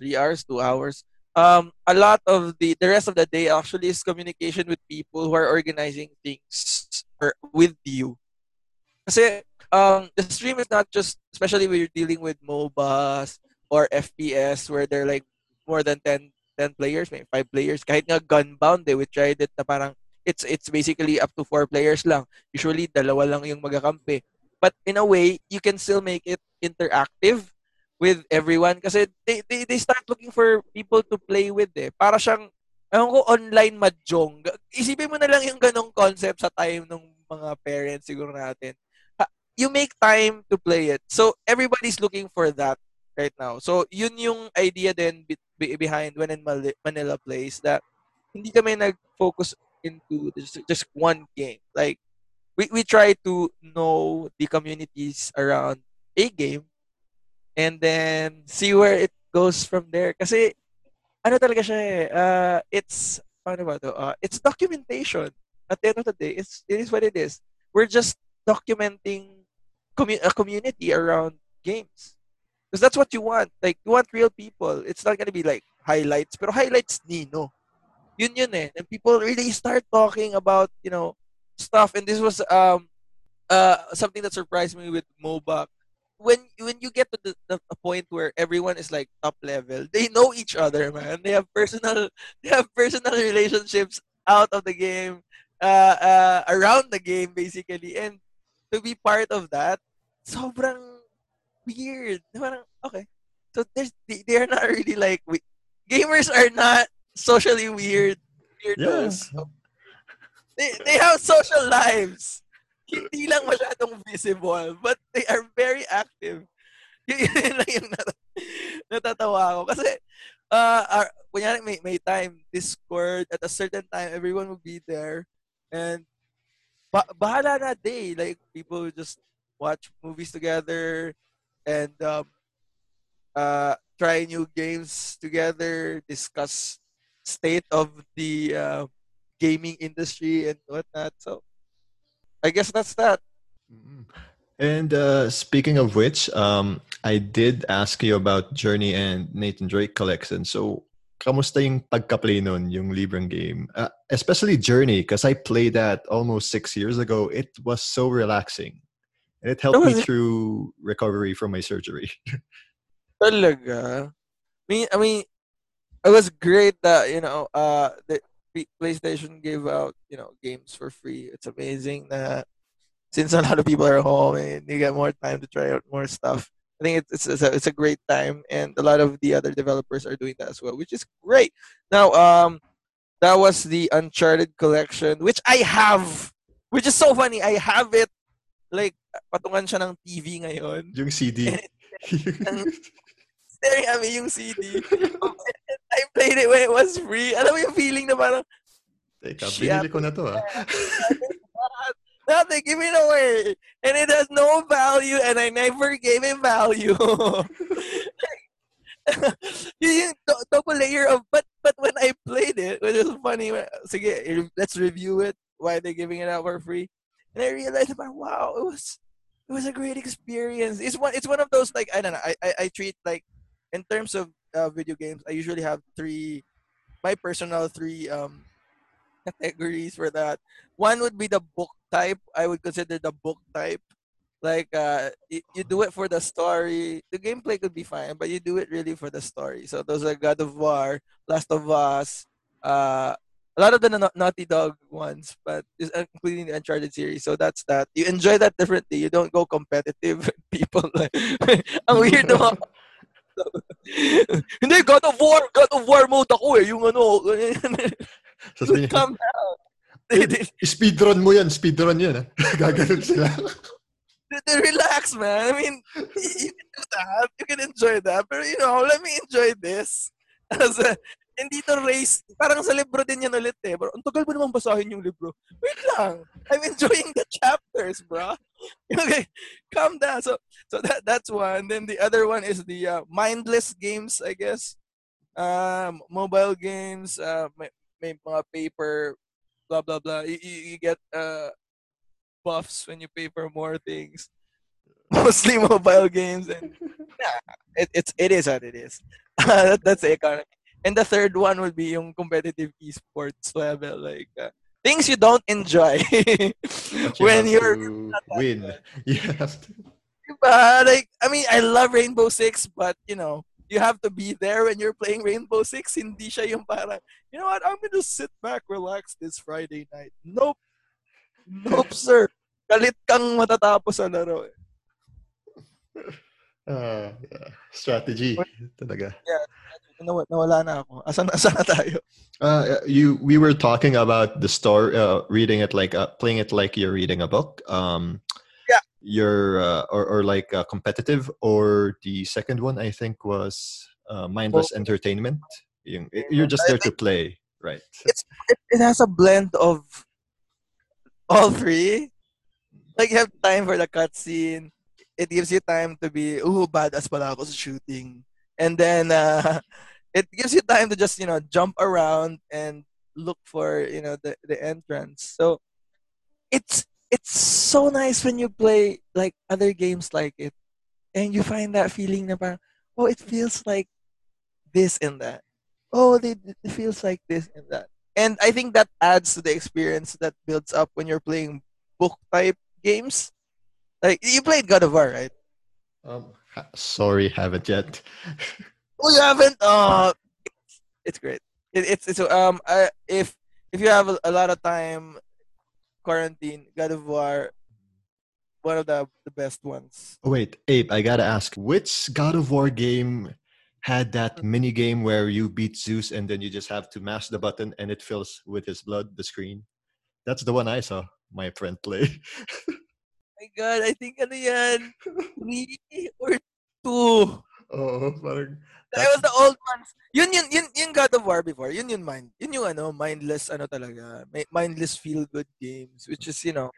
three hours, two hours. Um, a lot of the the rest of the day actually is communication with people who are organizing things or with you. Kasi um, the stream is not just, especially when you're dealing with MOBAs or FPS where they're like more than 10, 10 players, maybe 5 players. Kahit nga Gunbound, eh, we tried it na parang it's it's basically up to 4 players lang. Usually, dalawa lang yung magakampi. But in a way, you can still make it interactive with everyone kasi they, they, they start looking for people to play with eh. Para siyang, ewan ko, online mahjong. Isipin mo na lang yung ganong concept sa time ng mga parents siguro natin. You make time to play it. So, everybody's looking for that right now. So, yun yung idea din behind When in Manila Plays that hindi kami nag-focus into just, one game. Like, we, we try to know the communities around a game and then see where it goes from there. Kasi, ano talaga siya eh, uh, it's, paano ba to? Uh, it's documentation. At the end of the day, it's, it is what it is. We're just documenting commu- a community around games. Because that's what you want. Like, you want real people. It's not gonna be like highlights. Pero highlights, Nino. Yun yun eh. And people really start talking about, you know, stuff and this was um uh something that surprised me with MOBA when when you get to the, the, point where everyone is like top level they know each other man they have personal they have personal relationships out of the game uh, uh around the game basically and to be part of that sobrang weird okay so they, they are not really like we, gamers are not socially weird weirdos yeah they, they have social lives. Hindi lang masyadong visible, but they are very active. Yun lang yung nat- natatawa ko. Kasi, uh, our, kunyari may, may time, Discord, at a certain time, everyone will be there. And, ba- bahala na day. Like, people just watch movies together and um, uh, try new games together, discuss state of the uh, gaming industry and whatnot. So I guess that's that. Mm-hmm. And uh, speaking of which, um, I did ask you about Journey and Nathan Drake collection. So, kamusta yung pagka-play nun, yung libreng game? Uh, especially Journey, because I played that almost six years ago. It was so relaxing. And it helped me through recovery from my surgery. Talaga? I mean, I mean, it was great that, you know, uh, the, PlayStation gave out, you know, games for free. It's amazing that since a lot of people are home and you get more time to try out more stuff. I think it's it's a, it's a great time, and a lot of the other developers are doing that as well, which is great. Now, um, that was the Uncharted collection, which I have, which is so funny. I have it, like patungan siya ng TV ngayon. Yung CD. staring at me yung CD. I played it when it was free. Alam mo yung feeling na parang, Teka, binili ko na to ah. Nothing, give it away. And it has no value and I never gave it value. yung double layer of, but but when I played it, it was funny. Sige, let's review it. Why they giving it out for free? And I realized, wow, it was it was a great experience. It's one it's one of those like I don't know. I I, I treat like in terms of uh, video games, I usually have three, my personal three um, categories for that. One would be the book type. I would consider the book type. Like uh, you, you do it for the story. The gameplay could be fine, but you do it really for the story. So those are God of War, Last of Us, uh, a lot of the Naughty Dog ones, but uh, including the Uncharted series. So that's that. You enjoy that differently. You don't go competitive. People like, ang weird naman. Hindi, God of War, God of War mode ako eh. Yung ano. Calm down. speedrun mo yan, speedrun yan. Gaganon sila. Relax, man. I mean, you can do that. You can enjoy that. But, you know, let me enjoy this. As a, hindi to race. Parang sa libro din yan ulit eh. Bro, ang tagal mo naman basahin yung libro. Wait lang. I'm enjoying the chapters, bro. okay, calm down. So, so that that's one. Then the other one is the uh, mindless games, I guess. Um, mobile games, uh, may, may mga paper, blah, blah, blah. You, you, you get uh, buffs when you pay for more things. Mostly mobile games. And yeah, it, it's, it is what it is. that, that's the economy. And the third one would be yung competitive esports level. Like, uh, things you don't enjoy you when you're win. You have to. But like, I mean, I love Rainbow Six, but you know, you have to be there when you're playing Rainbow Six. Hindi siya yung parang, you know what? I'm gonna sit back, relax this Friday night. Nope, nope, sir. Galit kang matatapos sa laro. Eh. Uh, strategy talaga. Yeah, naw- nawala na ako. Asan, asan na tayo? Uh, you, we were talking about the story, uh, reading it like, uh, playing it like you're reading a book. Um, yeah. You're, uh, or, or like uh, competitive, or the second one I think was uh, mindless well, entertainment. You're just there to play, right? It's it, it has a blend of all three. Like you have time for the cutscene. It gives you time to be, oh, badass pala ako sa shooting. And then uh, it gives you time to just you know jump around and look for you know the the entrance. So it's it's so nice when you play like other games like it, and you find that feeling parang, oh it feels like this and that. Oh, it feels like this and that. And I think that adds to the experience that builds up when you're playing book type games. Like you played God of War, right? Um, sorry, haven't yet. Oh, you haven't? Uh, it's, great. It, it's it's um I, if if you have a, a, lot of time, quarantine, God of War, one of the the best ones. Oh, wait, Abe, I gotta ask, which God of War game had that mini game where you beat Zeus and then you just have to mash the button and it fills with his blood the screen? That's the one I saw my friend play. my God, I think ano yan, three or two. Oh, parang That was the old ones. Yun yun yun yung God of War before. Yun yun mind. Yun yung ano, mindless ano talaga. Mindless feel good games which is, you know,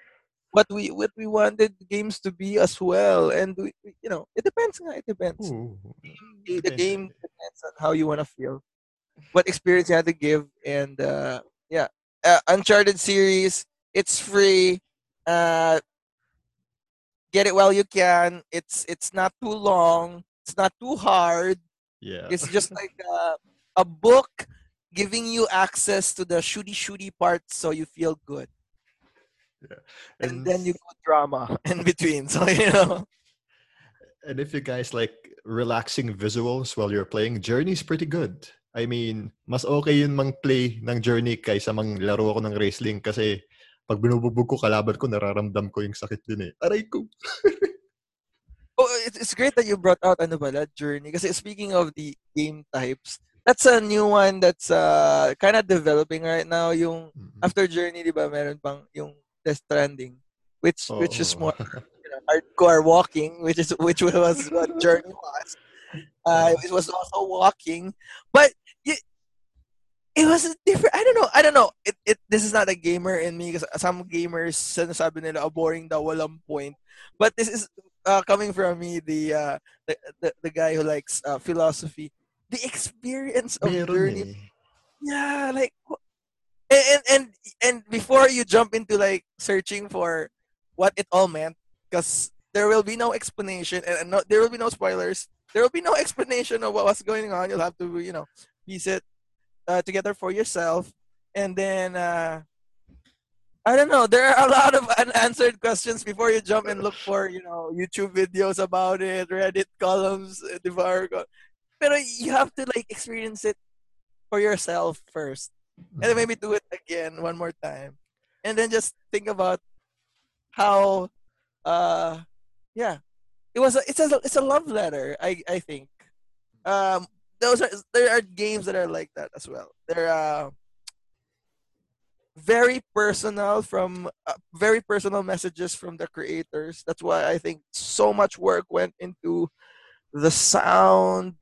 what we what we wanted games to be as well and we, you know, it depends nga, it depends. Ooh, the, the game depends on how you want to feel. What experience you have to give and uh yeah, uh, Uncharted series, it's free. Uh get it while you can. It's it's not too long. It's not too hard yeah. It's just like a, a book giving you access to the shooty shooty parts so you feel good. Yeah. And, and then you go drama in between. So you know. And if you guys like relaxing visuals while you're playing, Journey's pretty good. I mean, mas okay yun mang play ng Journey kaysa mang laro ako ng wrestling kasi pag binubugbog ko kalaban ko, nararamdam ko yung sakit din eh. Aray ko. Oh, it's great that you brought out ano bala, Journey. Kasi speaking of the game types, that's a new one that's uh, kind of developing right now. Yung mm-hmm. after Journey, di ba, meron pang yung Death Stranding, which oh. which is more you know, hardcore walking, which is which was what Journey was. Uh, it was also walking, but it, was different. I don't know. I don't know. It, it this is not a gamer in me because some gamers sinasabi nila a boring daw walang point. But this is uh, coming from me, the, uh, the, the the guy who likes uh, philosophy, the experience of Meron journey. Eh. Yeah, like and, and and before you jump into like searching for what it all meant, because there will be no explanation and no, there will be no spoilers. There will be no explanation of what was going on. You'll have to you know piece it uh, together for yourself, and then uh, I don't know. There are a lot of unanswered questions before you jump and look for, you know, YouTube videos about it, Reddit columns, Devour. But you have to like experience it for yourself first. and then maybe do it again one more time, and then just think about how, uh, yeah, it was. A, it's a it's a love letter. I I think. Um, those are there are games that are like that as well. They're uh, very personal from uh, very personal messages from the creators. That's why I think so much work went into the sound,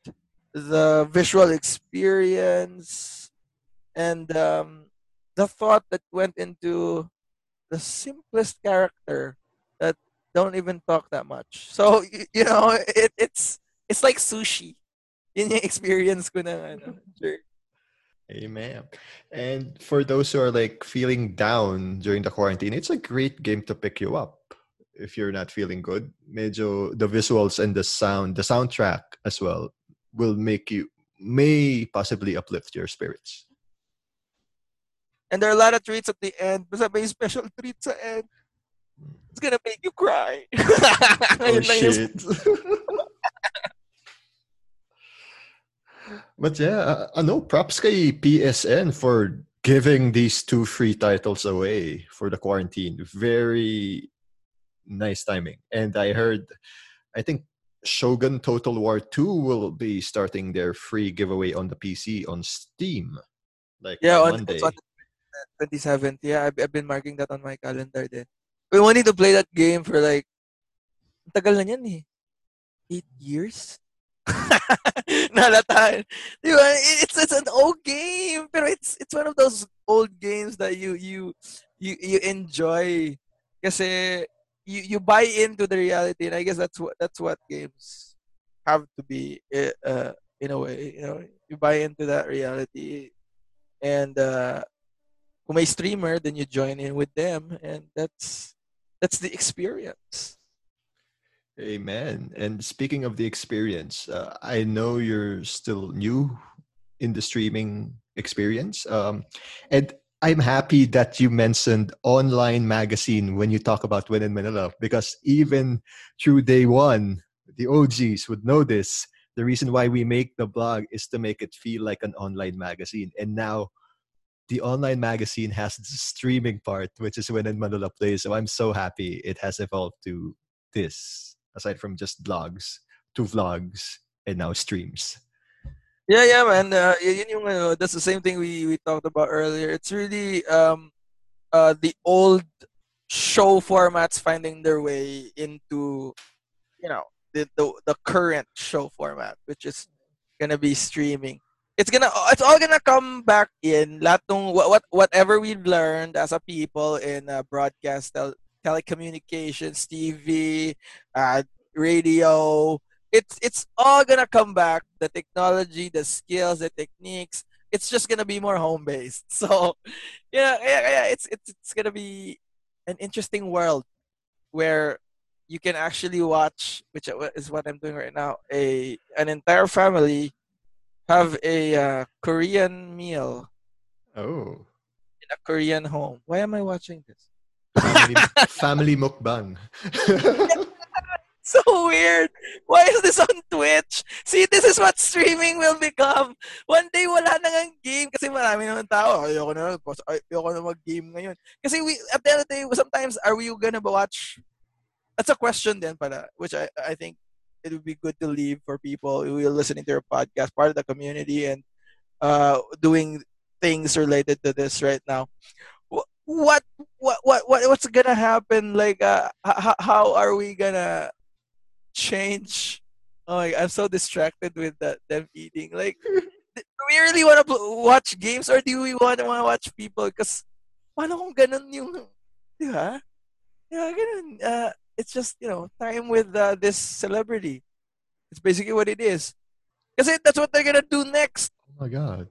the visual experience, and um, the thought that went into the simplest character that don't even talk that much. So you know, it, it's it's like sushi. Yun yung experience ko na ano. Sure. Amen. And for those who are like feeling down during the quarantine, it's a great game to pick you up if you're not feeling good. Medyo the visuals and the sound, the soundtrack as well will make you may possibly uplift your spirits. And there are a lot of treats at the end. Basta may special treats at end. It's gonna make you cry. oh, shit. But yeah, I know. props kay PSN for giving these two free titles away for the quarantine. Very nice timing. And I heard, I think Shogun Total War 2 will be starting their free giveaway on the PC on Steam. Like yeah, on, Monday. on 27th. Yeah, I've, I've been marking that on my calendar then. We wanted to play that game for like, tagal na yan eh. Eight years? Ba? It's, it's an old game, pero it's, it's one of those old games that you, you, you, you enjoy. Kasi you you buy into the reality, and I guess that's what that's what games have to be eh, uh, in a way. You know, you buy into that reality, and uh, kung may streamer, then you join in with them, and that's that's the experience. Amen. And speaking of the experience, uh, I know you're still new in the streaming experience, um, and I'm happy that you mentioned online magazine when you talk about When in Manila because even through day one, the OGs would know this. The reason why we make the blog is to make it feel like an online magazine. And now the online magazine has the streaming part, which is When in Manila Play. So I'm so happy it has evolved to this, aside from just blogs, to vlogs, and now streams. Yeah, yeah, man. Uh, yun yung, uh, that's the same thing we, we talked about earlier. It's really um, uh, the old show formats finding their way into, you know, the, the, the current show format, which is gonna be streaming. It's gonna, it's all gonna come back in. Lahat what, what, whatever we've learned as a people in uh, broadcast, tel- telecommunications, TV, uh, radio, it's it's all gonna come back. The technology, the skills, the techniques. It's just gonna be more home based. So, yeah, yeah, yeah. It's it's it's gonna be an interesting world where you can actually watch, which is what I'm doing right now. A an entire family have a uh, Korean meal. Oh. In a Korean home. Why am I watching this? Family, family mukbang. so weird. Why is this on Twitch? See, this is what streaming will become. One day, wala na ng game kasi marami naman tao. Ayoko na, ayoko na mag-game ngayon. Kasi we, at the end of the day, sometimes, are we gonna watch? That's a question then pala, which I, I think it would be good to leave for people who are listening to your podcast, part of the community and uh, doing things related to this right now. What what what what what's gonna happen? Like, uh, how, how are we gonna change. Oh, my, I'm so distracted with that them eating. Like, do we really want to watch games or do we want to watch people? Because, paano kung ganun yung, di ba? Yeah, ganun. Uh, it's just, you know, time with uh, this celebrity. It's basically what it is. Because that's what they're gonna do next. Oh my god.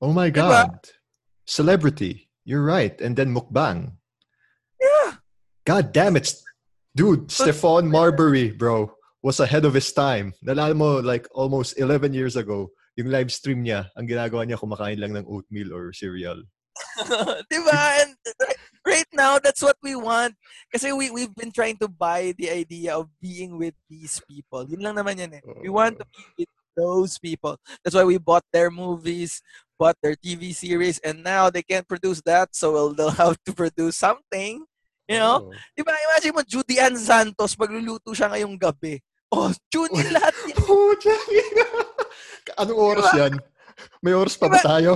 Oh my god. Diba? Celebrity. You're right. And then mukbang. Yeah. God damn it. Dude, Stephon Marbury, bro was ahead of his time. Nalala mo, like, almost 11 years ago, yung live stream niya, ang ginagawa niya, kumakain lang ng oatmeal or cereal. diba? And right now, that's what we want. Kasi we, we've been trying to buy the idea of being with these people. Yun lang naman yan eh. We want to be with those people. That's why we bought their movies, bought their TV series, and now they can't produce that, so they'll have to produce something. You know? Oh. Diba, imagine mo, Judy Ann Santos, magluluto siya ngayong gabi. Oh, tune in lahat yan. Oh, Anong oras diba? yan? May oras pa diba? ba tayo?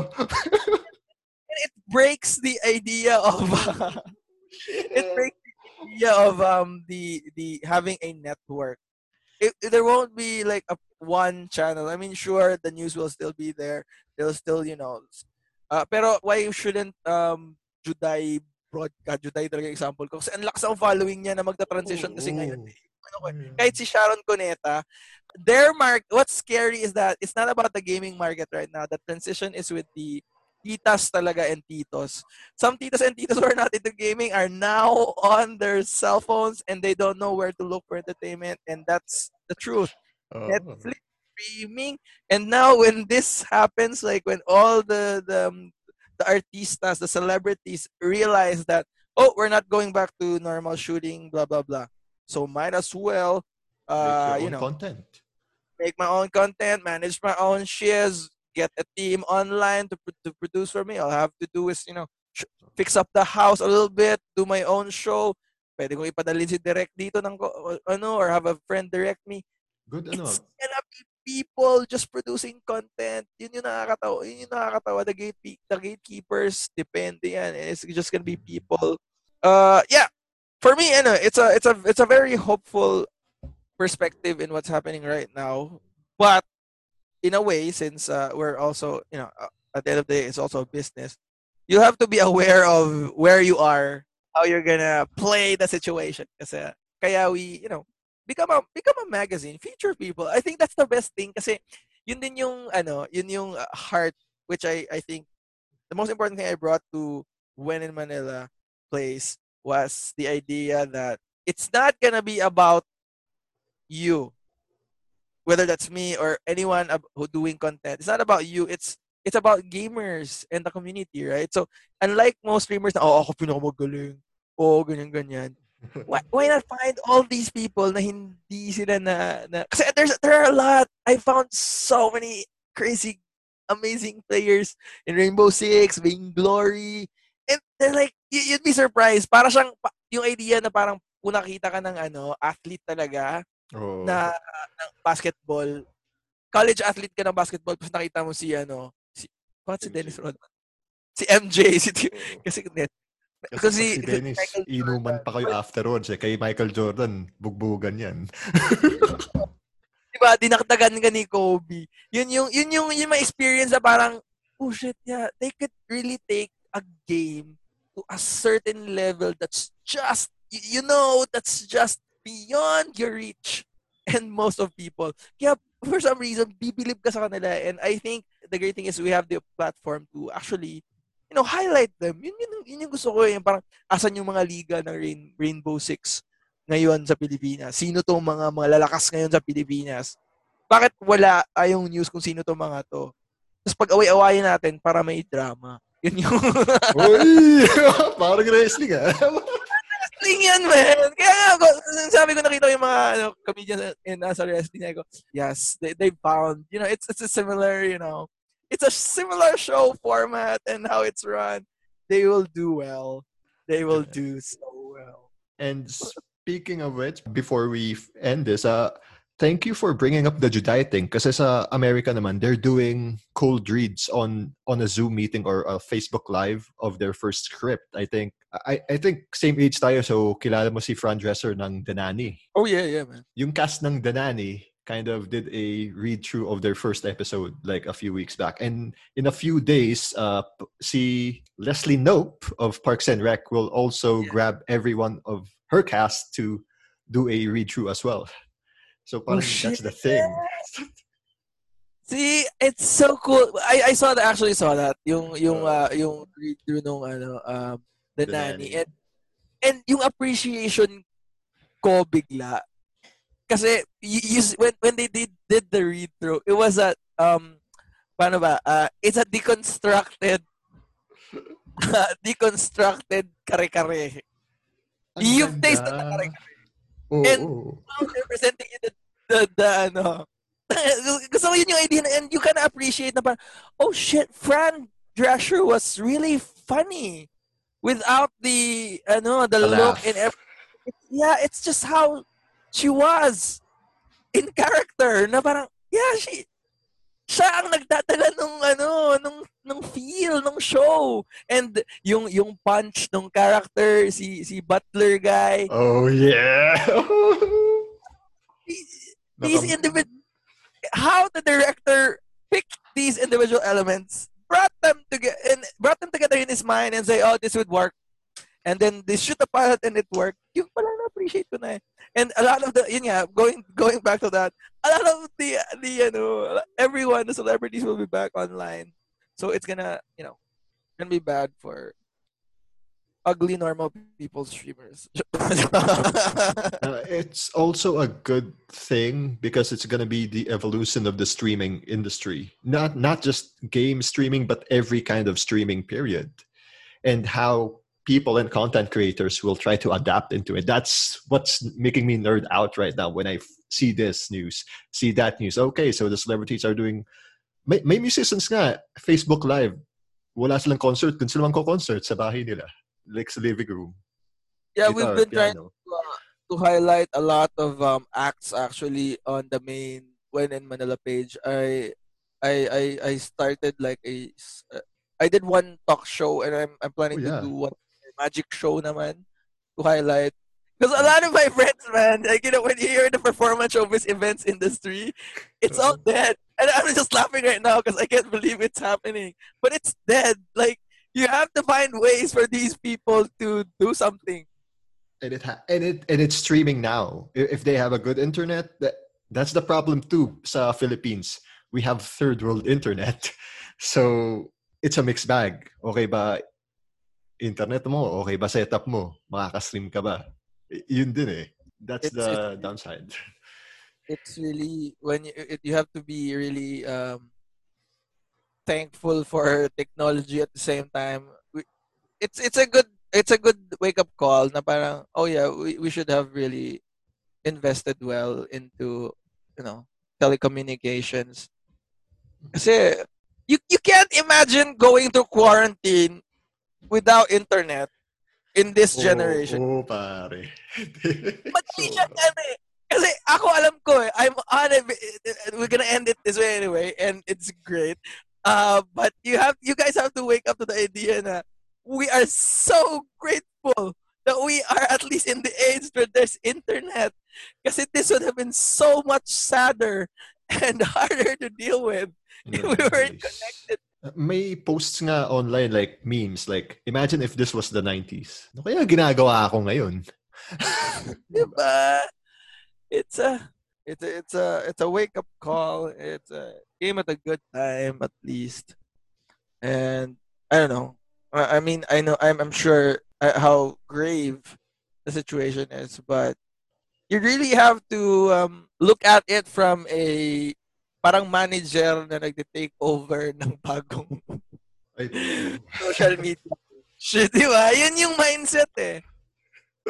it breaks the idea of uh, it breaks the idea of um the the having a network. It, there won't be like a one channel. I mean, sure, the news will still be there. They'll still, you know, uh, pero why shouldn't um Juday broadcast, Juday talaga example ko. Kasi ang lakas ang following niya na magta-transition kasi ngayon. Eh. Ano ko, mm. kahit si Sharon Cuneta, their mark, what's scary is that it's not about the gaming market right now. The transition is with the titas talaga and titos. Some titas and titos who are not into gaming are now on their cell phones and they don't know where to look for entertainment and that's the truth. Oh. Netflix streaming and now when this happens like when all the the um, the artistas, the celebrities realize that oh, we're not going back to normal shooting blah blah blah. So might as well uh you know content. Make my own content, manage my own shares, get a team online to, to produce for me. All I have to do is, you know, fix up the house a little bit, do my own show. Pwede kong ipadalin si direct dito ng ano or have a friend direct me. Good ano. It's gonna be people just producing content. Yun yung nakakatawa. Yun yung nakakatawa. The, gate, the gatekeepers, depende yan. It's just gonna be people. Uh, yeah. For me, ano, it's a, it's a, it's a very hopeful perspective in what's happening right now. But in a way, since uh, we're also, you know, uh, at the end of the day, it's also a business, you have to be aware of where you are, how you're gonna play the situation. Kasi, kaya we, you know, become a, become a magazine, feature people. I think that's the best thing kasi yun din yung, ano, yun yung uh, heart, which I, I think, the most important thing I brought to When in Manila Plays was the idea that it's not gonna be about you whether that's me or anyone who doing content. It's not about you. It's it's about gamers and the community, right? So unlike most streamers na, oh, ako pinakamagaling. Oh, ganyan, ganyan. Why, why not find all these people na hindi sila na, na kasi there's there are a lot. I found so many crazy amazing players in Rainbow Six, Vainglory. And they're like, you'd be surprised. Para siyang, yung idea na parang kung nakita ka ng ano, athlete talaga, oh. na ng basketball, college athlete ka ng basketball, tapos nakita mo si ano, si, what si Dennis Rodman? Si MJ, si, kasi net. Kasi, kasi si Dennis, si inuman pa kayo afterwards eh. Kay Michael Jordan, bugbugan yan. diba, dinakdagan ka ni Kobe. Yun yung, yun yung, yung may experience na parang, oh shit, yeah, they could really take a game to a certain level that's just, you know, that's just beyond your reach and most of people. Kaya for some reason, bibilib ka sa kanila. And I think the great thing is we have the platform to actually, you know, highlight them. Yun, yun, yun yung gusto ko. Yung parang, asan yung mga liga ng Rain, Rainbow Six ngayon sa Pilipinas? Sino tong mga, mga lalakas ngayon sa Pilipinas? Bakit wala ayong news kung sino tong mga to? Tapos pag away-awayin natin para may drama. Yun yung... Uy! parang wrestling ah. wrestling yan, man. Kaya nga, sabi ko nakita ko yung mga ano, comedians in uh, sa wrestling. I go, yes, they, they found, you know, it's, it's a similar, you know, it's a similar show format and how it's run. They will do well. They will do so well. And speaking of which, before we end this, uh, thank you for bringing up the Juday thing kasi sa America naman they're doing cold reads on on a Zoom meeting or a Facebook live of their first script. I think I I think same age tayo so kilala mo si Fran Drescher ng The Nanny. Oh yeah, yeah man. Yung cast ng The Nanny kind of did a read through of their first episode like a few weeks back and in a few days uh see Leslie Knope of Parks and Rec will also yeah. grab every one of her cast to do a read through as well. So oh, that's the thing. See, it's so cool. I I saw that actually saw that yung yung uh, yung read through nung ano um the, the nanny. nanny and and yung appreciation ko bigla kasi you, you, when when they did did the read through it was a um paano ba uh, it's a deconstructed uh, deconstructed kare-kare. You've tasted the kare-kare. Oh, and oh. now they're presenting you the, the, the, ano, Gusto ko yun yung idea na, and you can appreciate na parang, oh shit, Fran Drescher was really funny without the, ano, the, the look laugh. and everything. Yeah, it's just how she was in character na parang, yeah, she, siya ang nagdadala nung ano nung nung feel nung show. And yung yung punch nung character si si Butler guy. Oh yeah. These individual how the director picked these individual elements brought them together and brought them together in his mind and say oh this would work and then they shoot the pilot and it worked yung pala na appreciate ko na eh and a lot of the yun nga, going going back to that, a lot of the the you know everyone the celebrities will be back online, so it's gonna you know gonna be bad for ugly normal people streamers. uh, it's also a good thing because it's going to be the evolution of the streaming industry. Not not just game streaming but every kind of streaming period. And how people and content creators will try to adapt into it. That's what's making me nerd out right now when I see this news, see that news. Okay, so the celebrities are doing may, may musicians nga, Facebook Live. Wala silang concert, kung sila concert sa bahay nila. Like sa living room. Yeah, Guitar, we've been piano. trying to, uh, to highlight a lot of um, acts actually on the main when in Manila page. I I I, I started like a uh, I did one talk show and I'm I'm planning oh, yeah. to do one magic show naman to highlight. Because a lot of my friends, man, like, you know, when you hear the performance showbiz events industry, it's all dead. And I'm just laughing right now because I can't believe it's happening. But it's dead. Like, you have to find ways for these people to do something. And it ha- and it and it's streaming now. If they have a good internet, that that's the problem too. Sa Philippines, we have third world internet, so it's a mixed bag. Okay ba internet mo, okay ba setup mo? Makaka-stream ka ba? yun din eh. That's it's, the downside. It's really when you it, you have to be really um, thankful for technology at the same time. It's it's a good it's a good wake up call na parang oh yeah, we, we should have really invested well into you know telecommunications. Kasi you you can't imagine going through quarantine without internet in this generation. oh, pare. Madali siya eh. Kasi ako alam ko eh, I'm on it, we're gonna end it this way anyway, and it's great. Uh, but you have, you guys have to wake up to the idea na we are so grateful that we are at least in the age where there's internet. Kasi this would have been so much sadder and harder to deal with if we weren't connected may posts nga online like memes like imagine if this was the 90s. Ano kaya ginagawa ako ngayon? diba? It's a it's a it's a it's a wake up call. It's a game at a good time at least. And I don't know. I, I mean, I know I'm I'm sure uh, how grave the situation is, but you really have to um, look at it from a parang manager na nagte-take over ng bagong social media. Shit, di ba? Yun yung mindset eh.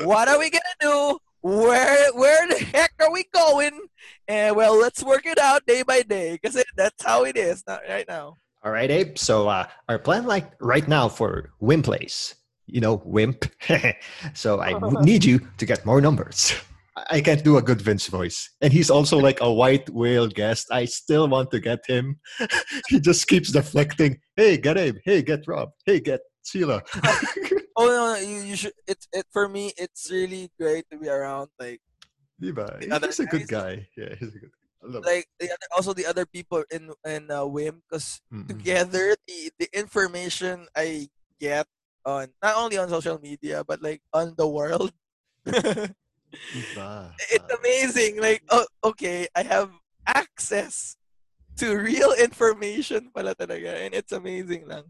What are we gonna do? Where where the heck are we going? And well, let's work it out day by day because that's how it is not right now. All right, Abe. So uh, our plan, like right now, for Wim Plays, you know, Wimp. so I need you to get more numbers. I can't do a good Vince voice. And he's also like a white whale guest. I still want to get him. he just keeps deflecting. Hey, get Abe. Hey, get Rob. Hey, get Sheila. oh no, you, you should. It's it for me. It's really great to be around. Like, Diba? He's a good guy. Yeah, he's a good. Like the other, also the other people in in uh, Wim, because mm-hmm. together the the information I get on not only on social media but like on the world it's amazing. Like, oh, okay, I have access to real information pala talaga. And it's amazing lang.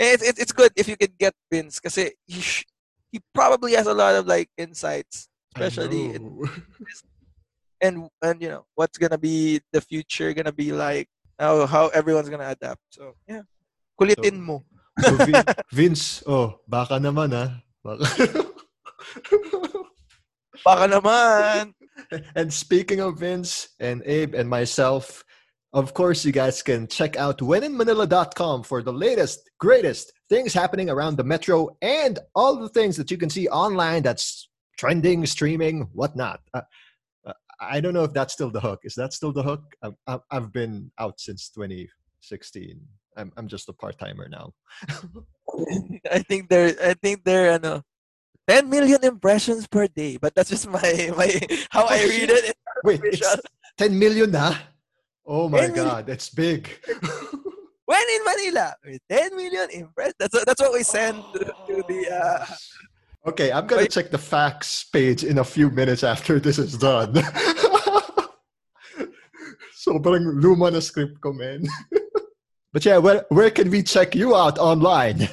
And it's, it's, it's good if you can get Vince because he, sh- he probably has a lot of like insights, especially in, and and you know what's gonna be the future gonna be like how how everyone's gonna adapt. So yeah, kulitin so, mo. so Vince, oh, baka naman ah. Baka. Baka naman. And speaking of Vince and Abe and myself, of course, you guys can check out wheninmanila.com for the latest, greatest things happening around the metro and all the things that you can see online that's trending, streaming, whatnot. Uh, uh I don't know if that's still the hook. Is that still the hook? I've, I've been out since 2016. I'm, I'm just a part timer now. I think they're I think they're ano, 10 million impressions per day. But that's just my my how I read it. Wait, it's 10 million na? Oh my god, that's big. when in Manila, 10 million impressions. That's that's what we send to, to the. Uh, okay, I'm gonna check the facts page in a few minutes after this is done. Sobrang luma na script ko, man. but yeah, where, where can we check you out online?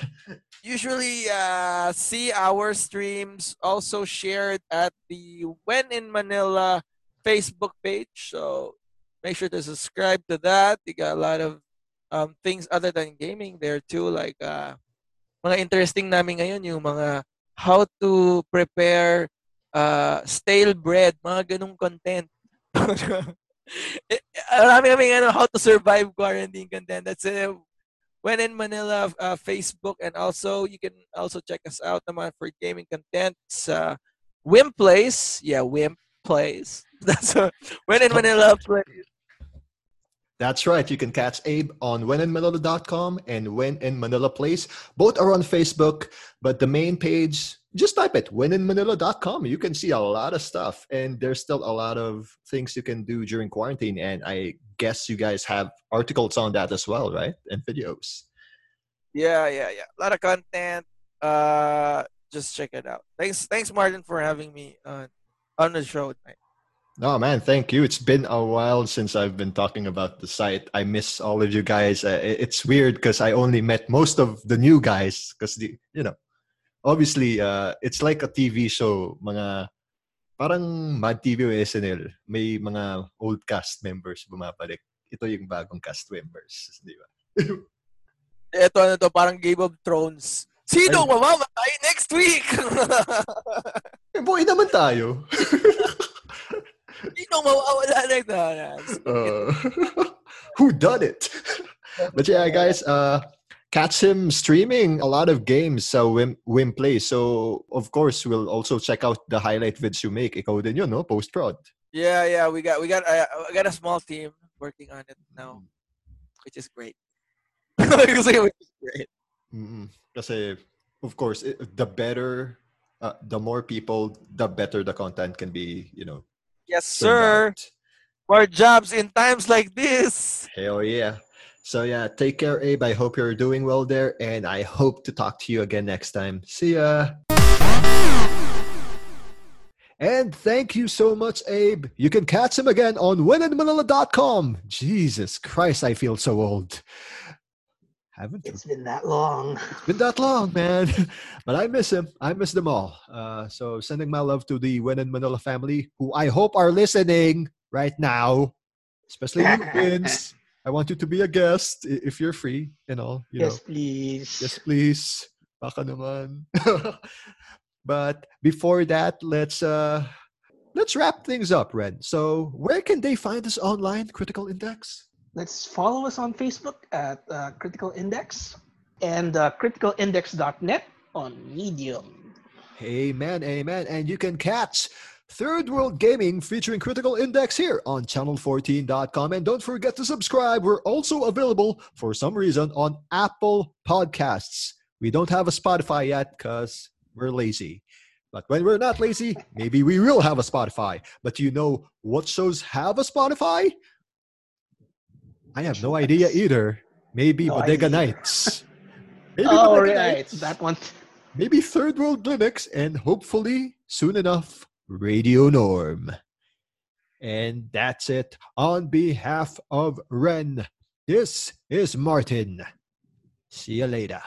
Usually, uh, see our streams also shared at the When in Manila Facebook page. So make sure to subscribe to that. You got a lot of um, things other than gaming there too. Like uh, mga interesting namin ngayon yung mga how to prepare uh, stale bread, mga ganung content. Eh, marami kami ano, how to survive quarantine content. That's uh, when in Manila uh, Facebook and also you can also check us out naman for gaming content sa Wim Plays. Yeah, Wim Plays. That's when in Manila Place. That's right. You can catch Abe on wheninmanila.com and When in Manila Plays. Both are on Facebook, but the main page, just type it, wheninmanila.com. You can see a lot of stuff, and there's still a lot of things you can do during quarantine. And I guess you guys have articles on that as well, right? And videos. Yeah, yeah, yeah. A lot of content. Uh, just check it out. Thanks, thanks, Martin, for having me on on the show tonight. No, man, thank you. It's been a while since I've been talking about the site. I miss all of you guys. Uh, it's weird because I only met most of the new guys because the you know, obviously, uh, it's like a TV show. Mga parang Mad TV o SNL, may mga old cast members bumabalik. Ito yung bagong cast members, di ba? Ito ano to, parang Game of Thrones. Sino mamamatay next week? eh, boy naman tayo. Sino mawawala ng uh, Who done it? but yeah, guys, uh, catch him streaming a lot of games so Wim, Wim Play. So, of course, we'll also check out the highlight vids you make. Ikaw din yun, no? Post-prod. Yeah, yeah. We got we got uh, we got a small team working on it now, which is great. which is great. Mm-hmm. Kasi, of course, it, the better, uh, the more people, the better the content can be, you know, Yes, sir. More jobs in times like this. Hell yeah. So yeah, take care, Abe. I hope you're doing well there, and I hope to talk to you again next time. See ya. And thank you so much, Abe. You can catch him again on wheninmanila.com. Jesus Christ, I feel so old. Haven't It's been that long. It's been that long, man. but I miss him. I miss them all. Uh, so sending my love to the When in Manila family, who I hope are listening right now, especially you, Vince. I want you to be a guest if you're free and all. You yes, know. please. Yes, please. Baka naman. but before that, let's uh, let's wrap things up, Ren. So where can they find us online, Critical Index? let's follow us on Facebook at uh, Critical Index and uh, criticalindex.net on Medium. Amen, amen. And you can catch Third World Gaming featuring Critical Index here on channel14.com. And don't forget to subscribe. We're also available for some reason on Apple Podcasts. We don't have a Spotify yet because we're lazy. But when we're not lazy, maybe we will have a Spotify. But do you know what shows have a Spotify? I have no idea either. Maybe no Bodega idea. Nights. Maybe oh, Bodega right. Nights. That one. Maybe Third World Linux, and hopefully soon enough, Radio Norm. And that's it. On behalf of Ren, this is Martin. See you later.